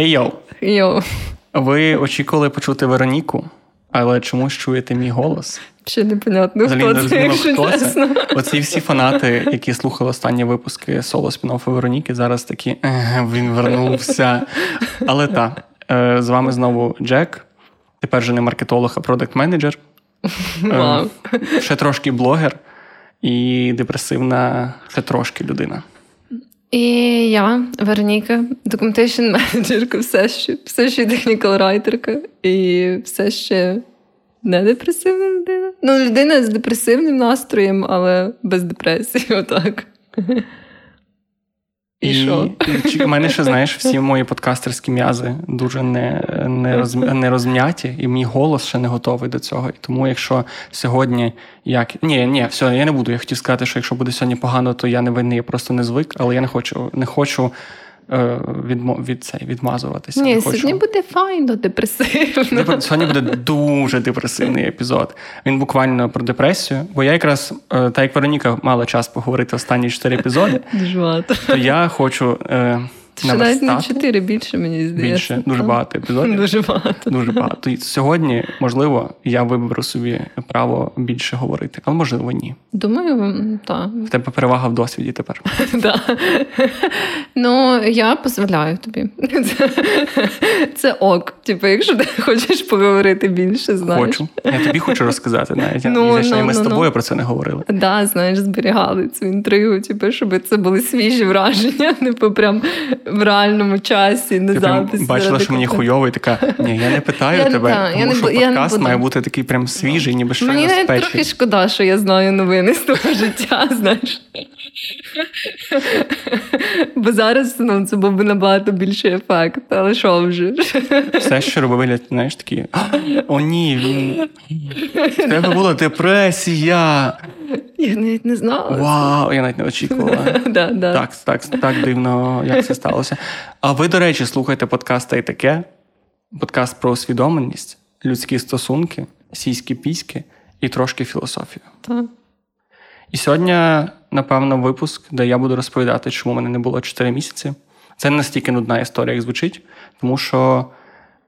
Хей йоу! Йоу. Ви очікували почути Вероніку, але чомусь чуєте мій голос? Ще непонятно, Взагалі хто не це, якщо хто чесно. це. Оці всі фанати, які слухали останні випуски соло спін-оффу Вероніки, зараз такі він вернувся. Але так, з вами знову Джек. Тепер же не маркетолог, а продакт-менеджер. Вау. Е, Ще трошки блогер і депресивна ще трошки людина. І я, Вероніка, документейшн менеджерка, все ще, все ще технікал райтерка і все ще не депресивна людина. Ну, людина з депресивним настроєм, але без депресії, отак. І що? і, у мене ще, знаєш, всі мої подкастерські м'язи дуже не, не, роз, не розм'яті, і мій голос ще не готовий до цього. І тому, якщо сьогодні як. Ні, ні, все, я не буду. Я хотів сказати, що якщо буде сьогодні погано, то я не винний, я просто не звик, але я не хочу не хочу е, відмо, від цей, відмазуватися. Ні, сьогодні буде файно, депресивно. Сьогодні буде дуже депресивний епізод. Він буквально про депресію. Бо я якраз, та так як Вероніка мала час поговорити останні чотири епізоди, то я хочу. Е, Ще навіть не чотири більше, мені здається. більше, дуже багато епізодів. Дуже багато. Дуже багато. І сьогодні, можливо, я виберу собі право більше говорити, але можливо, ні. Думаю, так. В тебе перевага в досвіді тепер. Ну, я дозволяю тобі. Це, це ок. Типу, якщо ти хочеш поговорити більше, знаєш. Хочу. Я тобі хочу розказати навіть. Ну, Ну, ми з ну, тобою про це не говорили. Да, знаєш, зберігали цю інтригу, типу, щоб це були свіжі враження, типу, прям в реальному часі, не Ти прям запис. бачила, що мені хуйово, і така, ні, я не питаю Я тебе, та, я тому не що я не подкаст буду. має бути такий прям свіжий, ніби щойно Мені навіть трохи шкода, що я знаю новини з того життя, знаєш. Бо зараз ну, це був би набагато більший ефект, але що вже? Все, що робив знаєш, такі, о ні, він... в тебе була депресія. Я навіть не знала. Вау, я навіть не очікувала. Да, да. Так, так, так дивно, як це сталося. А ви, до речі, слухаєте подкаст «Та й таке, подкаст про усвідомленість, людські стосунки, сільські піськи і трошки філософію. Та. І сьогодні, напевно, випуск, де я буду розповідати, чому мене не було 4 місяці. Це не настільки нудна історія, як звучить, тому що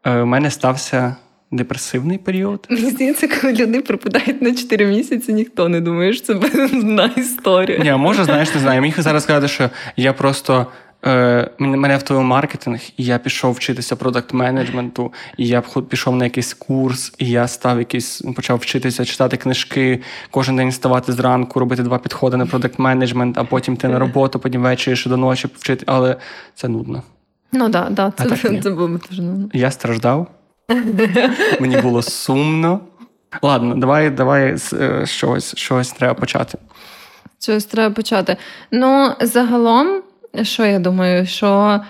е, в мене стався депресивний період. Мені здається, коли люди пропадають на 4 місяці, ніхто не думає, що це одна історія. Ні, може, знаєш, не знаю. Міг зараз сказати, що я просто. Е, мене втовив маркетинг, і я пішов вчитися продакт-менеджменту, і я пішов на якийсь курс, і я став якийсь, почав вчитися читати книжки, кожен день вставати зранку, робити два підходи на продакт-менеджмент, а потім йти на роботу, потім ввечері ще до ночі вчити. Але це нудно. Ну так, да, А да, так це, ні. це було дуже ну. Я страждав. Мені було сумно. Ладно, давай, давай з щось, з чогось, треба почати. Щось треба почати. Ну, загалом, що я думаю, що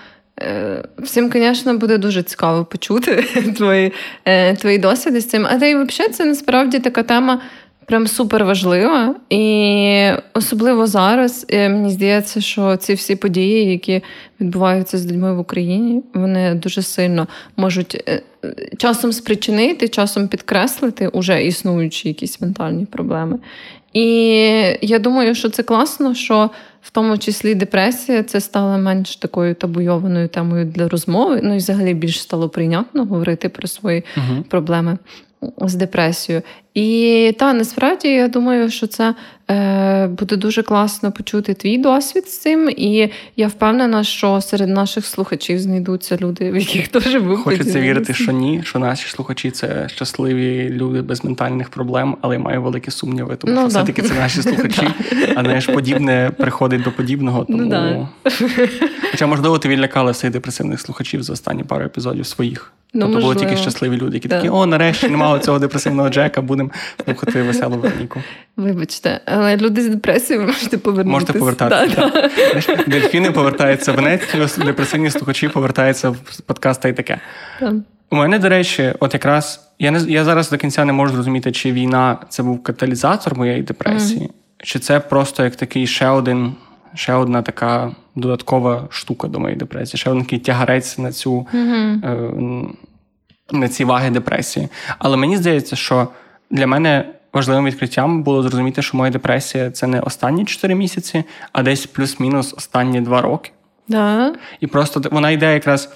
е, всім, звісно, буде дуже цікаво почути твої, е, твої досвіди з цим. А та й взагалі це насправді така тема. Прям супер важлива, і особливо зараз е, мені здається, що ці всі події, які відбуваються з людьми в Україні, вони дуже сильно можуть е, часом спричинити, часом підкреслити уже існуючі якісь ментальні проблеми. І я думаю, що це класно, що в тому числі депресія це стала менш такою табуйованою темою для розмови. Ну і взагалі більш стало прийнятно говорити про свої Угу. проблеми з депресією. І та насправді я думаю, що це е, буде дуже класно почути твій досвід з цим. І я впевнена, що серед наших слухачів знайдуться люди, в яких теж був Хочеться вірити, що ні, що наші слухачі це щасливі люди без ментальних проблем, але я маю великі сумніви, тому Ну, що да. все-таки це наші слухачі, а не ж подібне приходить до подібного. Тому... Ну, да. Хоча, можливо, ти відлякала всіх депресивних слухачів за останні пару епізодів своїх. Ну, тобто були тільки щасливі люди, які Да. такі, о, нарешті немає цього депресивного Джека, будемо слухати веселу Вероніку. Вибачте, але люди з депресією можете повернутися. Можете повертатися. Да, да. Дельфіни повертаються в Венецію, депресивні слухачі повертаються в подкаст та й таке. Да. У мене, до речі, от якраз я не я зараз до кінця не можу зрозуміти, чи війна це був каталізатор моєї депресії, чи це просто як такий ще один, ще одна така додаткова штука до моєї депресії, ще один такий тягарець на цю е, на ці ваги депресії. Але мені здається, що для мене важливим відкриттям було зрозуміти, що моя депресія це не останні 4 місяці, а десь плюс-мінус останні 2 роки. Да. І просто вона йде якраз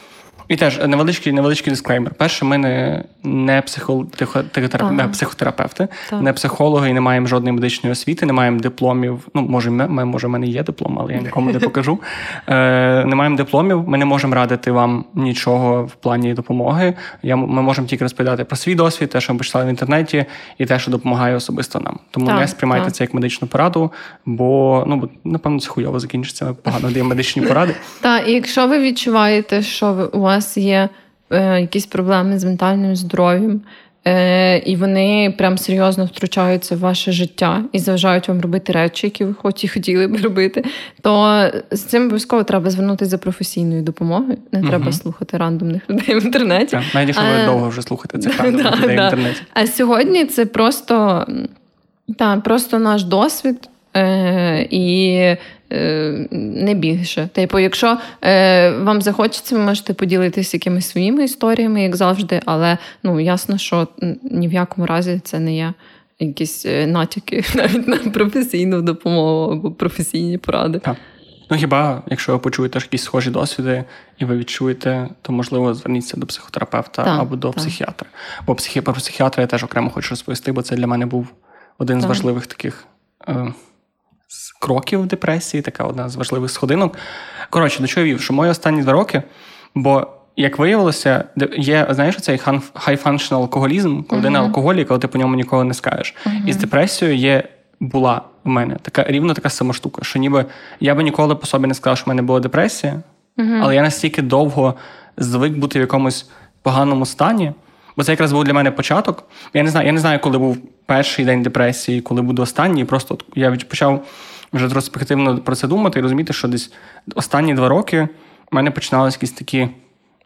І теж невеличкий невеличкий дисклеймер. Перше, ми не не психотерапевти, психотерапевти, так. не психологи і не маємо жодної медичної освіти, не маємо дипломів. Ну, може, ми, може, в мене є диплом, але я нікому не покажу. Е, Не маємо дипломів, ми не можемо радити вам нічого в плані допомоги. Я, Ми можемо тільки розповідати про свій досвід, те, що ми почитали в інтернеті, і те, що допомагає особисто нам. Тому так, не сприймайте так. це як медичну пораду, бо ну напевно це хуйово закінчиться. Погано даємо медичні поради. Так, і якщо ви відчуваєте, що у вас є е, якісь проблеми з ментальним здоров'ям, е, і вони прям серйозно втручаються в ваше життя і заважають вам робити речі, які ви хоч і хотіли б робити, то з цим обов'язково треба звернутися за професійною допомогою. Не угу. треба слухати рандомних людей в інтернеті. Так, Навіть якщо ви довго вже слухаєте цих рандомних людей в інтернеті. А сьогодні це просто, та, просто наш досвід. Е, і е, не більше. Типу, якщо е, вам захочеться, ви можете поділитися якимись своїми історіями, як завжди, але ну ясно, що ні в якому разі це не є. Якісь натяки навіть на професійну допомогу або професійні поради. Так. Ну хіба, якщо ви почуєте якісь схожі досвіди, і ви відчуєте, то можливо зверніться до психотерапевта так, або до так. психіатра. Бо психі... про психіатра я теж окремо хочу розповісти, бо це для мене був один так. з важливих таких е, кроків депресії, така одна з важливих сходинок. Коротше, до чого я вів, що мої останні два роки, бо. Як виявилося, є, знаєш, цей high functional алкоголізм, коли uh-huh. не алкоголік, коли ти по ньому ніколи не скажеш. Uh-huh. І з депресією є була в мене така рівно така сама штука, що ніби я би ніколи по собі не сказав, що в мене була депресія, uh-huh. але я настільки довго звик бути в якомусь поганому стані, Бо це якраз був для мене початок. Я не знаю, я не знаю, коли був перший день депресії, коли буду останній. Просто я почав вже ретроспективно про це думати і розуміти, що десь останні два роки в мене починалися якісь такі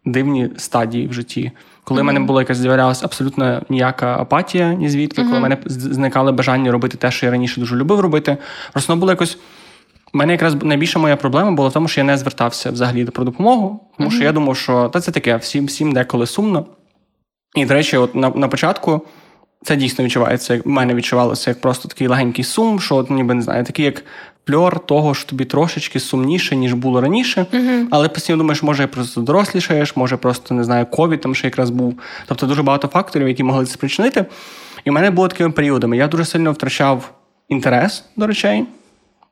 дивні стадії в житті. Коли в mm-hmm. мене була якась з'являлася абсолютно ніяка апатія, ні звідки, mm-hmm. коли в мене зникали бажання робити те, що я раніше дуже любив робити. Просто було якось. У мене якраз найбільша моя проблема була в тому, що я не звертався взагалі про допомогу, тому mm-hmm. що я думав, що та це таке, всім всім деколи сумно. І, до речі, от на на початку це дійсно відчувається. Як в мене відчувалося як просто такий легенький сум, що от, ніби не знаю, такий як фльор того, що тобі трошечки сумніше, ніж було раніше. Uh-huh. Але постійно думаєш, може просто дорослішаєш, може просто не знаю, ковід там ще якраз був. Тобто дуже багато факторів, які могли це спричинити. І в мене було такими періодами. Я дуже сильно втрачав інтерес до речей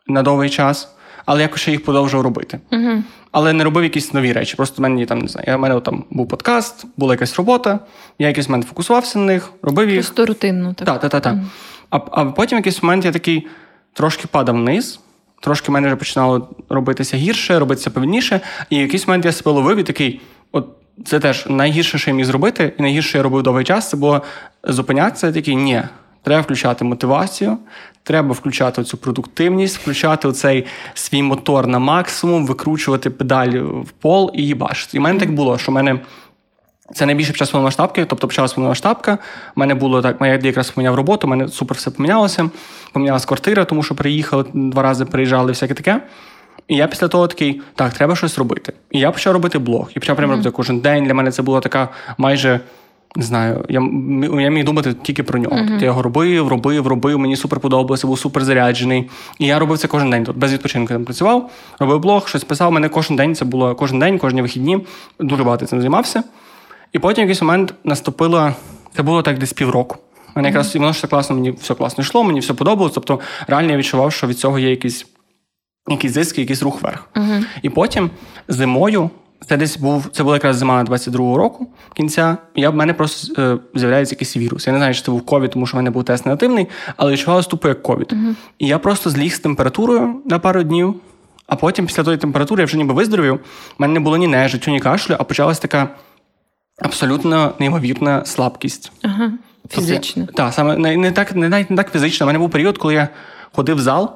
на довгий час але якось ще їх продовжував робити. uh Але не робив якісь нові речі. Просто в мене там не знаю. У мене там був подкаст, була якась робота, я якийсь момент фокусувався на них, робив їх. Просто рутинно. Так, так, так. так. uh А а потім в якийсь момент я такий трошки падав вниз. Трошки в мене вже починало робитися гірше, робитися повільніше. І в якийсь момент я себе ловив і такий, от це теж найгірше, що я міг зробити, і найгірше що я робив довгий час, це було зупинятися, такий ні. Треба включати мотивацію, треба включати цю продуктивність, включати цей свій мотор на максимум, викручувати педаль в пол і їбашити. І в мене так було, що в мене. Це найбільше під час повномасштабки, тобто почалась повномасштабка. У мене було так, я якраз поміняв роботу, у мене супер все помінялося. Помінялась квартира, тому що приїхали два рази, приїжджали, всяке таке. І я після того такий, так, треба щось робити. І я почав робити блог. І почав прямо робити кожен день. Для мене це була така майже не знаю, я я міг думати тільки про нього. Uh-huh. Тобто я його робив, робив, робив, мені супер подобалося, був супер заряджений. І я робив це кожен день. Тут без відпочинку там працював, робив блог, щось писав. У мене кожен день це було кожен день, кожні вихідні. Дуже багато цим займався. І потім в якийсь момент наступило, це було так десь півроку. Мене uh-huh. якраз воно ж класно, мені все класно йшло, мені все подобалось. Тобто реально я відчував, що від цього є якийсь якийсь зиск, якийсь рух вверх. Uh-huh. І потім зимою. Це десь був, це була якраз зима 22-го року кінця. І я в мене просто е, з'являється якийсь вірус. Я не знаю, чи це був ковід, тому що в мене був тест негативний, але відчувалося тупо як ковід. Uh-huh. І я просто зліг з температурою на пару днів, а потім, після тої температури, я вже ніби виздоровів. У мене не було ні нежиттю, ні кашлю, а почалась така абсолютно неймовірна слабкість. Ага, Фізична. Тобто, так, саме не, не так, не навіть не так фізично. У мене був період, коли я ходив в зал,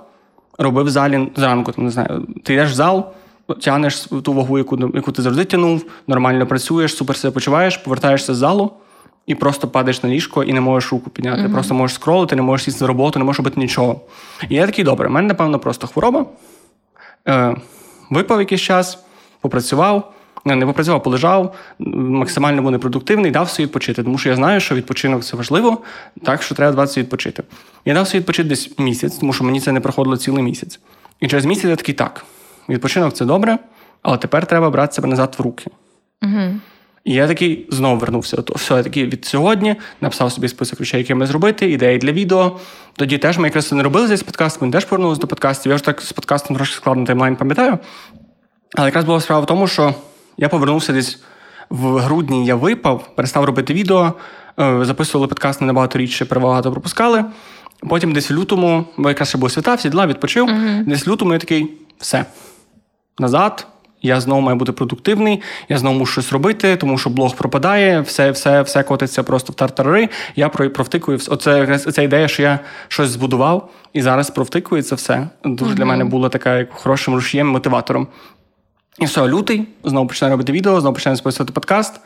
робив в залі зранку. Там, не знаю, ти йдеш в зал тягнеш ту вагу, яку яку ти завжди тягнув, нормально працюєш, супер себе почуваєш, повертаєшся з залу і просто падаєш на ліжко і не можеш руку підняти. Mm-hmm. Просто можеш скролити, не можеш сісти на роботу, не можеш робити нічого. І я такий, добре, в мене, напевно, просто хвороба. Е, Випав якийсь час, попрацював. Не попрацював, полежав, максимально був непродуктивний, дав собі відпочити, тому що я знаю, що відпочинок це важливо, так що треба давати відпочити. Я дав собі відпочити десь місяць, тому що мені це не проходило цілий місяць. І через місяць я такий так. Відпочинок це добре, але тепер треба брати себе назад в руки. Угу. І я такий знову вернувся. Ото все, я такий від сьогодні написав собі список речей, які ми зробити, ідеї для відео. Тоді теж ми якраз не робили з подкастом, ми теж повернулися до подкастів. Я вже так з подкастом трошки складно таймлайн пам'ятаю. Але якраз була справа в тому, що я повернувся десь в грудні, я випав, перестав робити відео, е, записували подкаст не набагато рідше, перебагато пропускали. Потім десь в лютому, бо якраз ще був свята, всі діла, відпочив. Uh-huh. Десь в лютому я такий все. Назад, я знову маю бути продуктивний, я знову мушу щось робити, тому що блог пропадає, все все, все котиться просто в тартари. Я провтикую. Оце ця ідея, що я щось збудував і зараз провтикую це все. Дуже uh-huh. для мене було така як хорошим рушієм, мотиватором. І все, лютий, знову починаю робити відео, знову починаю записувати подкаст.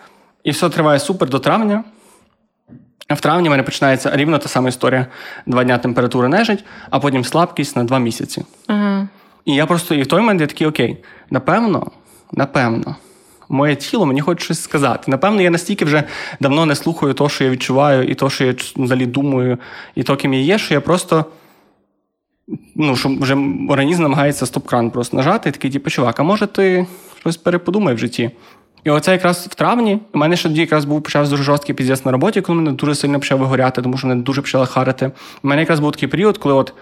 І все триває супер до травня. А в травні в мене починається рівно та сама історія. Два дня температура нежить, а потім слабкість на два місяці. Uh-huh. І я просто і в той момент я такий, окей, напевно, напевно, моє тіло мені хоче щось сказати. Напевно, я настільки вже давно не слухаю того, що я відчуваю, і то, що я взагалі думаю, і то, ким я є, що я просто. Ну, що вже організм намагається стоп-кран просто нажати, і такий, типу, чувак, а може ти щось переподумай в житті? І оце якраз в травні у мене ще тоді якраз був почав дуже жорсткий піздець на роботі, коли мене дуже сильно почав вигоряти, тому що мене дуже почали харити. У мене якраз був такий період, коли от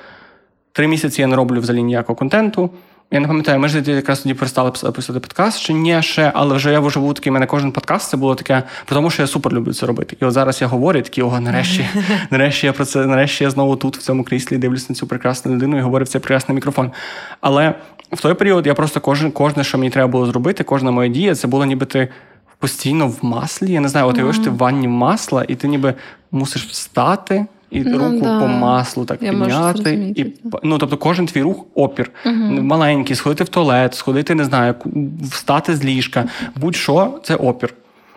Три місяці я не роблю взагалі ніякого контенту. Я не пам'ятаю, ми ж якраз тоді перестали писати подкаст, чи ні ще, але вже я вже був такий, у мене кожен подкаст це було таке, тому що я супер люблю це робити. І от зараз я говорю, такі, ого, нарешті, нарешті я про це, нарешті я знову тут, в цьому кріслі, дивлюсь на цю прекрасну людину і говорю в цей прекрасний мікрофон. Але в той період я просто кожен, кожне, що мені треба було зробити, кожна моя дія, це було ніби ти постійно в маслі. Я не знаю, от mm-hmm. ти в ванні масла, і ти ніби мусиш встати і ну, руку да. по маслу так Я підняти. І, ну, Тобто кожен твій рух опір. Угу. Маленький, сходити в туалет, сходити, не знаю, встати з ліжка. Будь-що це опір.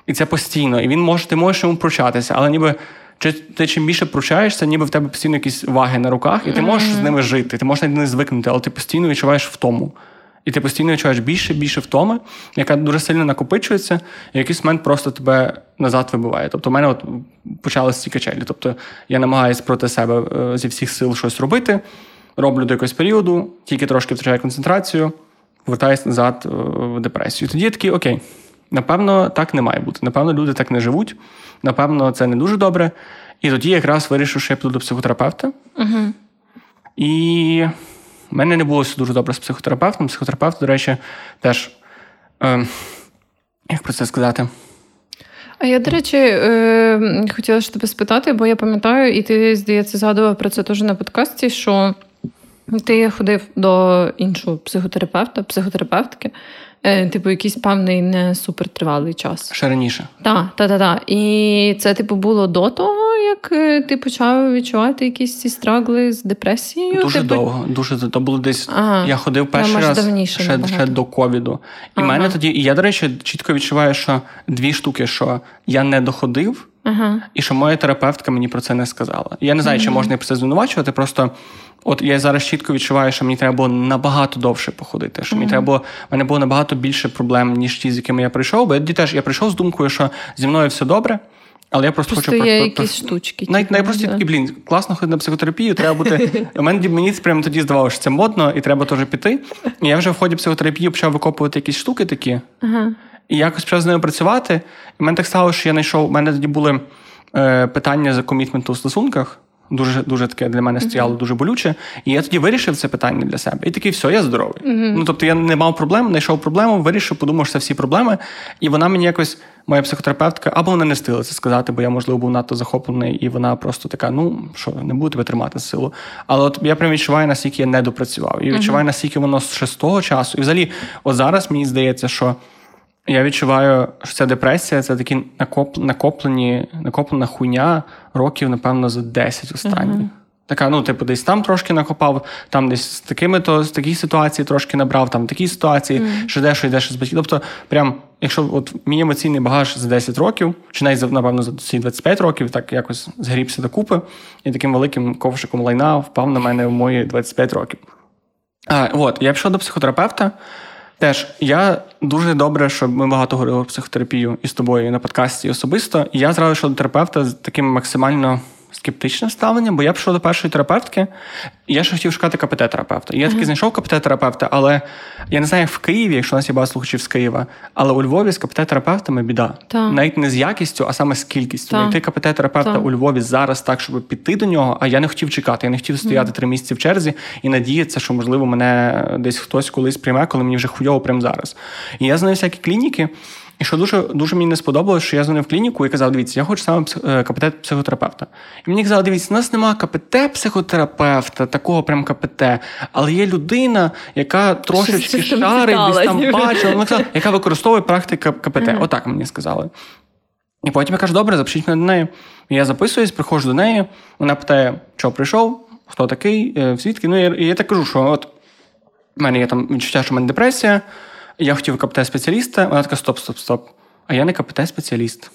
І це постійно. І він може, ти можеш йому пручатися, але ніби. Чи ти чим більше пручаєшся, ніби в тебе постійно якісь ваги на руках, і ти можеш mm-hmm. з ними жити, ти можеш навіть не звикнути, але ти постійно відчуваєш втому. І ти постійно відчуваєш більше і більше втоми, яка дуже сильно накопичується, і в якийсь момент просто тебе назад вибиває. Тобто, в мене от почалися ці качелі. Тобто я намагаюся проти себе е, зі всіх сил щось робити, роблю до якогось періоду, тільки трошки втрачаю концентрацію, повертаюся назад е, в депресію. Тоді я такий, окей, напевно, так не має бути. Напевно, люди так не живуть. Напевно, це не дуже добре. І тоді якраз вирішив, що я піду до психотерапевта. Угу. І у мене не було дуже добре з психотерапевтом. Психотерапевт, до речі, теж. Е, як про це сказати? А я, до речі, е, хотіла ж тебе спитати, бо я пам'ятаю, і ти, здається, згадував про це теж на подкасті, що ти ходив до іншого психотерапевта, психотерапевтки, типу, якийсь певний не супертривалий час. Ще раніше. Так, так, так. Та. І це, типу, було до того, як е, ти почав відчувати якісь ці страгли з депресією? Дуже типу... довго. Дуже то було десь. Ага. Я ходив перший раз давніше, ще ще до ковіду. І ага. мене тоді, і я, до речі, чітко відчуваю, що дві штуки, що я не доходив, ага. і що моя терапевтка мені про це не сказала. Я не знаю, чи можна про це звинувачувати, просто. От я зараз чітко відчуваю, що мені треба було набагато довше походити. Що мені треба було, в мене було набагато більше проблем, ніж ті, з якими я прийшов. Бо я теж я прийшов з думкою, що зі мною все добре. Але я просто, просто хочу є про, якісь штучки. Навіть типу, найпрості такі, блін, класно ходити на психотерапію, треба бути. У мене мені прямо тоді здавалося, що це модно, і треба теж піти. І я вже в ході психотерапії почав викопувати якісь штуки такі. Ага. І якось почав з ними працювати. І мене так стало, що я знайшов. У мене тоді були е, питання за комітменту у стосунках. Дуже дуже таке для мене стояло uh-huh. дуже болюче. І я тоді вирішив це питання для себе. І такий, все, я здоровий. Uh-huh. Ну тобто я не мав проблем, знайшов проблему, вирішив, подумав, що це всі проблеми. І вона мені якось, моя психотерапевтка, або вона не стила це сказати, бо я, можливо, був надто захоплений, і вона просто така: ну що, не буду тебе тримати силу. Але от я прям відчуваю, наскільки я не допрацював. І відчуваю, uh-huh. наскільки воно ще з того часу. І взагалі, от зараз мені здається, що. Я відчуваю, що ця депресія це такі накоплені, накоплена хуйня років, напевно, за 10 останніх. Uh-huh. Така, ну, типу, десь там трошки накопав, там десь з такими то з такій ситуації трошки набрав, там такі ситуації, mm. що дещо йдеш з батьків. Тобто, прям, якщо от мій емоційний багаж за 10 років, чи навіть напевно за ці 25 років, так якось згрібся докупи, і таким великим ковшиком лайна впав на мене в мої 25 років. А, От, я пішов до психотерапевта. Теж я дуже добре, що ми багато говорили про психотерапію із тобою на подкасті особисто. І я зразу йшов до терапевта з таким максимально скептичне ставлення, бо я пішов до першої терапевтки, і я ще хотів шукати КПТ-терапевта. Я таки знайшов КПТ-терапевта, але я не знаю, як в Києві, якщо у нас є багато слухачів з Києва, але у Львові з КПТ-терапевтами біда. Ta. Навіть не з якістю, а саме з кількістю. Знайти КПТ-терапевта у Львові зараз так, щоб піти до нього, а я не хотів чекати. Я не хотів стояти три місяці в черзі і надіятися, що, можливо, мене десь хтось колись прийме, коли мені вже хуйово прямо зараз. І я знаю всякі клініки. І що дуже дуже мені не сподобалось, що я дзвонив в клініку і казав: дивіться, я хочу саме е, КПТ психотерапевта. І мені казали, дивіться, у нас немає КПТ психотерапевта, такого прям КПТ, але є людина, яка трошечки шарить, десь там бачила, яка використовує практику КПТ. Mm-hmm. Отак мені сказали. І потім я кажу, добре, запишіть мене до неї. Я записуюсь, приходжу до неї, вона питає, що прийшов, хто такий, е, звідки. Ну, і я так кажу, що от в мене є там відчуття, що в мене депресія. Я хотів КПТ-спеціаліста, вона така: стоп, стоп, стоп. А я не КПТ-спеціаліст.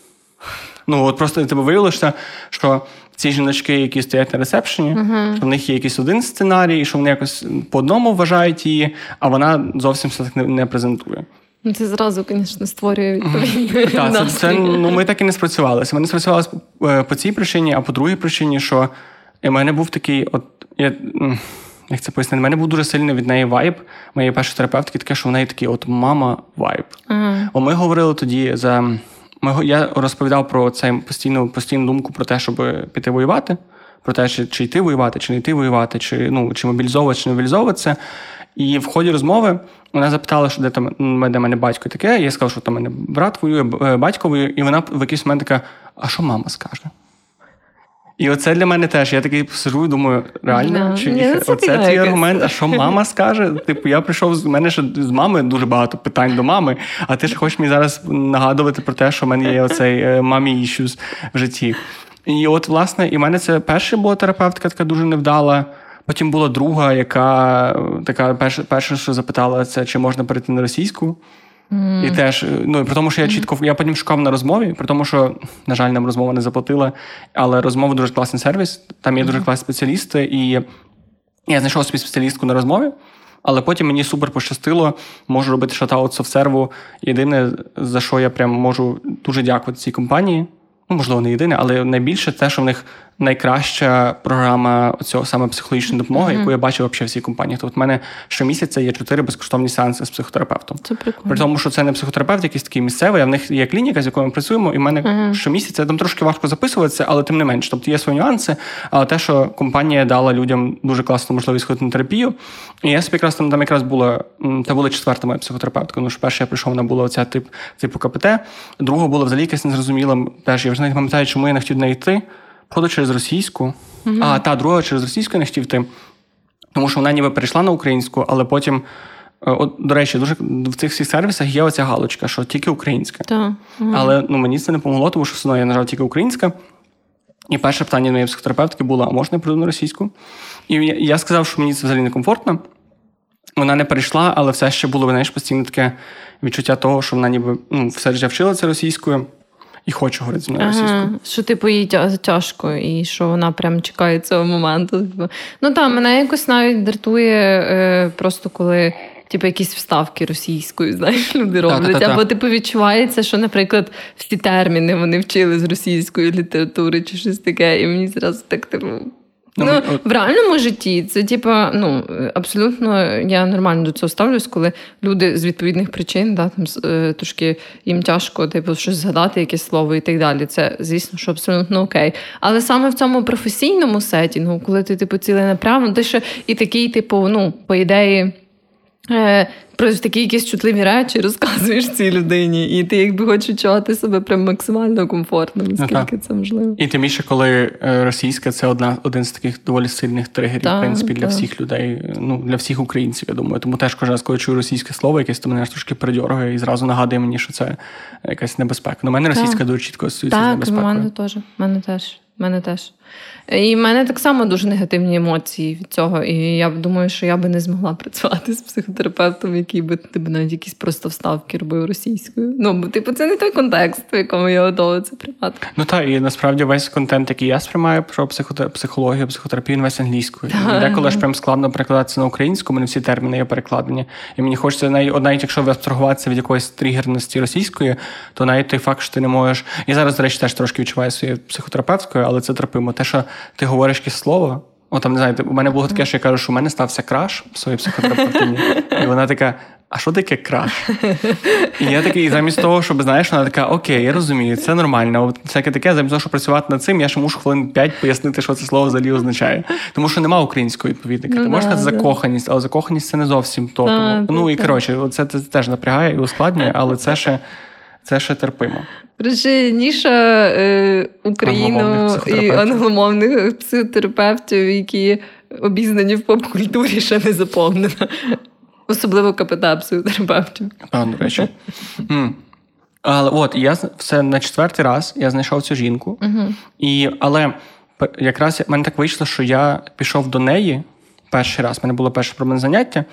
Ну, от просто тебе виявилося, що ці жіночки, які стоять на ресепшені, uh-huh. що в них є якийсь один сценарій, що вони якось по одному вважають її, а вона зовсім все так не, не презентує. Ну, це зразу, звісно, створює відповідний Так, це, це, ну, Ми так і не спрацювалися. Ми не спрацювалися е, по цій причині, а по другій причині, що в мене був такий, от я як це пояснити, в мене був дуже сильний від неї вайб. Моєї першої терапевтки таке, що в неї такий от мама вайб. Uh-huh. Ми говорили тоді за. Ми, Я розповідав про це постійну постійну думку про те, щоб піти воювати, про те, чи чи йти воювати, чи не йти воювати, чи ну, чи мобілізовувати, чи не мобілізовуватися. І в ході розмови вона запитала, що де там де мене батько таке. Я сказав, що там мене брат воює, е, батько воює, і вона в якийсь момент така: а що мама скаже? І оце для мене теж. Я такий сижу і думаю, реально, no. чи yeah, ну, оце твій аргумент, а що мама скаже? Типу, я прийшов з мене ще з мами дуже багато питань до мами, а ти ж хочеш мені зараз нагадувати про те, що в мене є оцей е, мамі іщус в житті. І от, власне, і в мене це перша була терапевтка, така дуже невдала. Потім була друга, яка така перша, перша, що запитала, це чи можна перейти на російську. Mm. І теж, ну при тому, що я чітко я потім шукав на розмові, при тому, що, на жаль, нам розмова не заплатила, але розмова дуже класний сервіс, там є дуже класні спеціалісти, і я знайшов собі спеціалістку на розмові, але потім мені супер пощастило, можу робити шатаут софтсерву. Єдине, за що я прям можу дуже дякувати цій компанії. Ну, можливо, не єдине, але найбільше те, що в них найкраща програма цього саме психологічної допомоги, mm-hmm. яку я бачив взагалі в цій компанії. Тобто в мене щомісяця є чотири безкоштовні сеанси з психотерапевтом. Це прикольно. При тому, що це не психотерапевт, якийсь такий місцевий, а в них є клініка, з якою ми працюємо, і в мене mm-hmm. щомісяця там трошки важко записуватися, але тим не менш. Тобто є свої нюанси. Але те, що компанія дала людям дуже класну можливість ходити на терапію. І я собі якраз там там якраз була це була четверта моя психотерапевтка. Ну що перше я прийшов, вона була оця тип типу КПТ. Друга була взагалі якась незрозуміла. Теж я вже не пам'ятаю, чому я не хотів неї йти. Походу через російську, mm а та друга через російську не хотів йти, тому що вона ніби перейшла на українську, але потім, е, от, до речі, дуже в цих всіх сервісах є оця галочка, що тільки українська. Та. Але ну, мені це не помогло, тому що все одно я нажав тільки українська. І перше питання моєї психотерапевтки було: а можна я прийду на російську? І я, я сказав, що мені це взагалі некомфортно. Вона не перейшла, але все ще було знаєш, постійно таке відчуття того, що вона ніби ну, все життя вчилася російською і хочу говорити зі мною ага, російською. Що типу їй тяжко, і що вона прям чекає цього моменту. Типу. Ну так, мене якось навіть дратує е, просто коли. Типу, якісь вставки російською, знаєш, люди роблять. Або типу відчувається, що, наприклад, всі терміни вони вчили з російської літератури чи щось таке, і мені зразу так типу. Ну, ну от... В реальному житті це, типа, ну, абсолютно я нормально до цього ставлюсь, коли люди з відповідних причин да, там, е, трошки їм тяжко типу, щось згадати, якесь слово і так далі. Це, звісно, що абсолютно окей. Але саме в цьому професійному сетінгу, коли ти типу, ціле направлено, ти ще і такий, типу, ну, по ідеї. Е, про такі якісь чутливі речі розказуєш цій людині, і ти якби хочеш відчувати себе прям максимально комфортно, наскільки ну, це можливо. І тим більше, коли е, російська це одна один з таких доволі сильних тригерів, так, в принципі, для всіх людей, ну для всіх українців, я думаю. Тому теж кожен раз, коли чую російське слово, якесь то мене трошки передьоргає і зразу нагадує мені, що це якась небезпека. Ну, мене російська дуже чітко асоціюється з небезпекою. Так, мене теж. Мене теж. І в мене так само дуже негативні емоції від цього. І я думаю, що я би не змогла працювати з психотерапевтом, який би типу, навіть якісь просто вставки робив російською. Ну, бо типу, це не той контекст, в якому я готова це приймати. Ну так, і насправді весь контент, який я сприймаю про психологію, психотерапію, він весь англійською. Деколи ж прям складно перекладатися на українську, мене всі терміни є перекладені. І мені хочеться навіть, навіть якщо абстрагуватися від якоїсь тригерності російської, то навіть той факт, що ти не можеш. Я зараз, до речі, теж трошки відчуваю своєю психотерапевткою, але це терапимо те, що ти говориш якесь слово. О, там, не знаю, у мене було таке, що я кажу, що у мене стався краш в своїй психотерапевтині. І вона така: а що таке краш? І я такий, замість того, щоб знаєш, вона така, окей, я розумію, це нормально. Всяке таке, замість того, щоб працювати над цим, я ще мушу хвилин 5 пояснити, що це слово взагалі означає. Тому що нема українського відповідника. Ну, Ти можеш да, сказати закоханість, але закоханість це не зовсім то. А, Тому, ну і коротше, це, це теж напрягає і ускладнює, але це ще. Це ще терпимо. Коротше, ніша е, Україну і англомовних психотерапевтів, які обізнані в поп-культурі, ще не заповнена. Особливо КПТ психотерапевтів. Певно, до речі. Але от я все на четвертий раз я знайшов цю жінку. І, але якраз в мене так вийшло, що я пішов до неї перший раз. У мене було перше пробне заняття,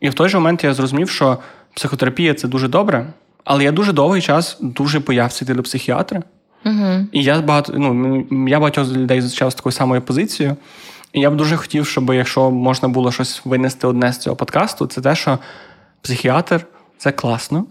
і в той же момент я зрозумів, що психотерапія це дуже добре. Але я дуже довгий час дуже боявся йти до психіатра. Угу. І я багато ну, я багатьох людей зустрічав з такою самою позицією. І я б дуже хотів, щоб якщо можна було щось винести одне з цього подкасту, це те, що психіатр це класно,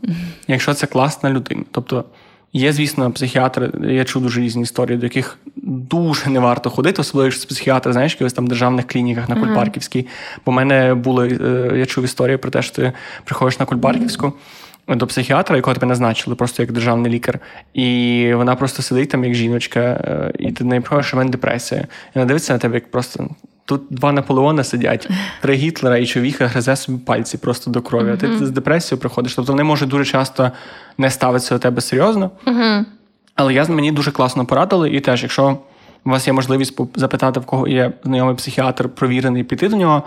якщо це класна людина. Тобто є, звісно, психіатри, я чув дуже різні історії, до яких дуже не варто ходити, особливо якщо це психіатр, знаєш, в якихось там державних клініках на Кульпарківській. Бо в мене були, е, я чув історію про те, що ти приходиш на Кульпарківську. До психіатра, якого тебе назначили, просто як державний лікар, і вона просто сидить там як жіночка, е, і ти неї приходиш, що в мене депресія. І вона дивиться на тебе, як просто тут два Наполеони сидять, три Гітлера і човіха гризе собі пальці просто до крові. А ти з депресією приходиш. Тобто вони можуть дуже часто не ставитися до тебе серйозно. Але я мені дуже класно порадили, і теж, якщо у вас є можливість запитати, в кого є знайомий психіатр, провірений, піти до нього,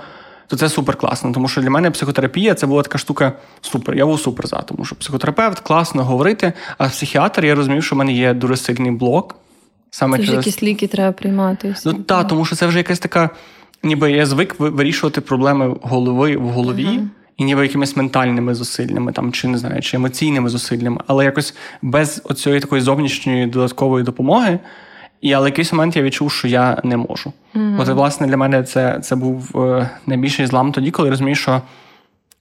то це супер класно. Тому що для мене психотерапія це була така штука супер. Я був супер за, тому що психотерапевт класно говорити, а психіатр я розумів, що в мене є дуже сильний блок. Саме Це вже якісь ліки треба приймати. Ну так, тому що це вже якась така, ніби я звик вирішувати проблеми голови в голові. І ніби якимись ментальними зусиллями, там, чи не знаю, чи емоційними зусиллями, але якось без оцієї такої зовнішньої додаткової допомоги. І але якийсь момент я відчув, що я не можу. От, власне, для мене це, це був е, найбільший злам тоді, коли я розумію, що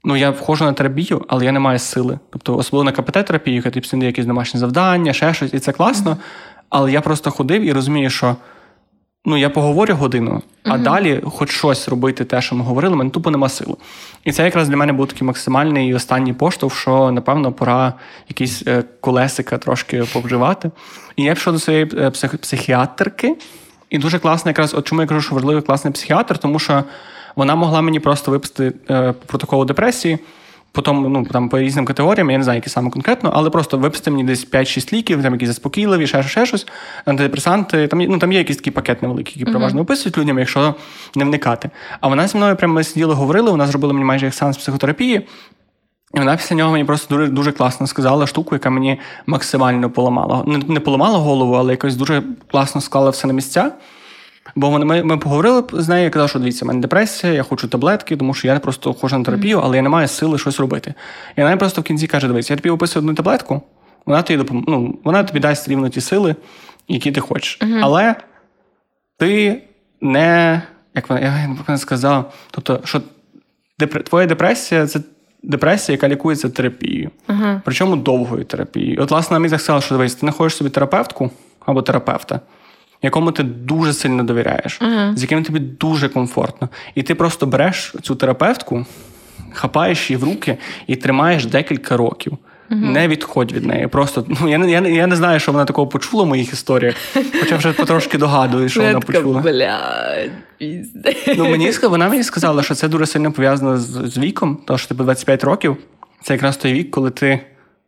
ну, я входжу на терапію, але я не маю сили. Тобто, особливо на КПТ-терапію, яка ти якісь домашні завдання, ще щось, і це класно. Але я просто ходив і розумію, що ну, я поговорю годину, а далі хоч щось робити, те, що ми говорили, мене тупо нема сили. І це якраз для мене був такий максимальний і останній поштовх, що, напевно, пора якісь е, колесика трошки повживати. І я пішов до своєї е, псих- психіатрки, і дуже класно, якраз, от чому я кажу, що важливий класний психіатр, тому що вона могла мені просто виписати е, по протоколу депресії. Потім, ну там по різним категоріям, я не знаю, які саме конкретно, але просто виписати мені десь 5-6 ліків, там якісь заспокійливі, ще, ще щось, антидепресанти. Там, ну, там є якийсь такий пакет невеликий, який переважно виписують людям, якщо не вникати. А вона зі мною прямо ми сиділи, говорили, вона зробила мені майже як сеанс психотерапії. І вона після нього мені просто дуже дуже класно сказала штуку, яка мені максимально поламала. Не, не поламала голову, але якось дуже класно склала все на місця. Бо вони- ми, ми поговорили з нею, я казав, що дивіться, в мене депресія, я хочу таблетки, тому що я просто ходжу на терапію, але я не маю сили щось робити. І вона просто в кінці каже: дивіться, я тобі виписую одну таблетку, вона тобі допом... ну, вона тобі дасть рівно ті сили, які ти хочеш. Але ти не, як вона, я як вона сказала, тобто, що депр... твоя депресія це депресія, яка лікується терапією. Ага. Причому довгою терапією. От, власне, мені так сказала, що дивись, ти знаходиш собі терапевтку або терапевта, якому ти дуже сильно довіряєш, з яким тобі дуже комфортно. І ти просто береш цю терапевтку, хапаєш її в руки і тримаєш декілька років. Не відходь від неї. Просто ну я не я, я не знаю, що вона такого почула в моїх історіях, хоча вже потрошки догадую, що вона почула. блядь. Ну, мені вона мені сказала, що це дуже сильно пов'язано з, з віком, тому що типу 25 років це якраз той вік, коли ти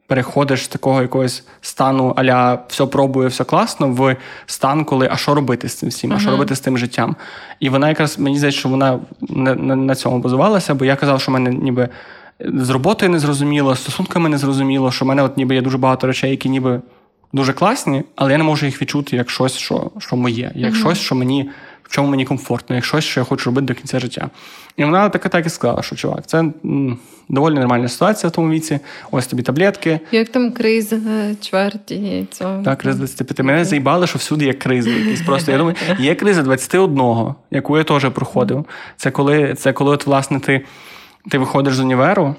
переходиш з такого якогось стану аля все пробує, все класно, в стан, коли а що робити з цим всім, а що робити з тим життям. І вона якраз мені здається, що вона на, на, на цьому базувалася, бо я казав, що в мене ніби з роботою не зрозуміло, з стосунками не зрозуміло, що в мене от ніби є дуже багато речей, які ніби дуже класні, але я не можу їх відчути як щось, що, що моє, як щось, що мені. В чому мені комфортно, як щось, що я хочу робити до кінця життя. І вона так, так і сказала, що чувак, це доволі нормальна ситуація в тому віці. Ось тобі таблетки. Як там криза е, чверті цього. Так, криз 25. Мене заїбали, що всюди є кризи. Якісь просто я думаю, є криза 21, яку я теж проходив. Це коли, це коли от, власне, ти, ти виходиш з універу.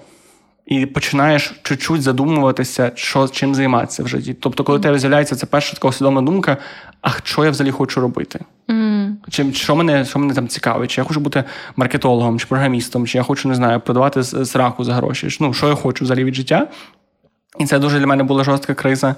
І починаєш чуть-чуть задумуватися, що чим займатися в житті. Тобто, коли у тебе з'являється це перша така свідома думка, а що я взагалі хочу робити? Чи що мене що мене там цікавить? Чи я хочу бути маркетологом, чи програмістом, чи я хочу, не знаю, продавати сраку за гроші. Ну, що я хочу взагалі від життя? І це дуже для мене була жорстка криза.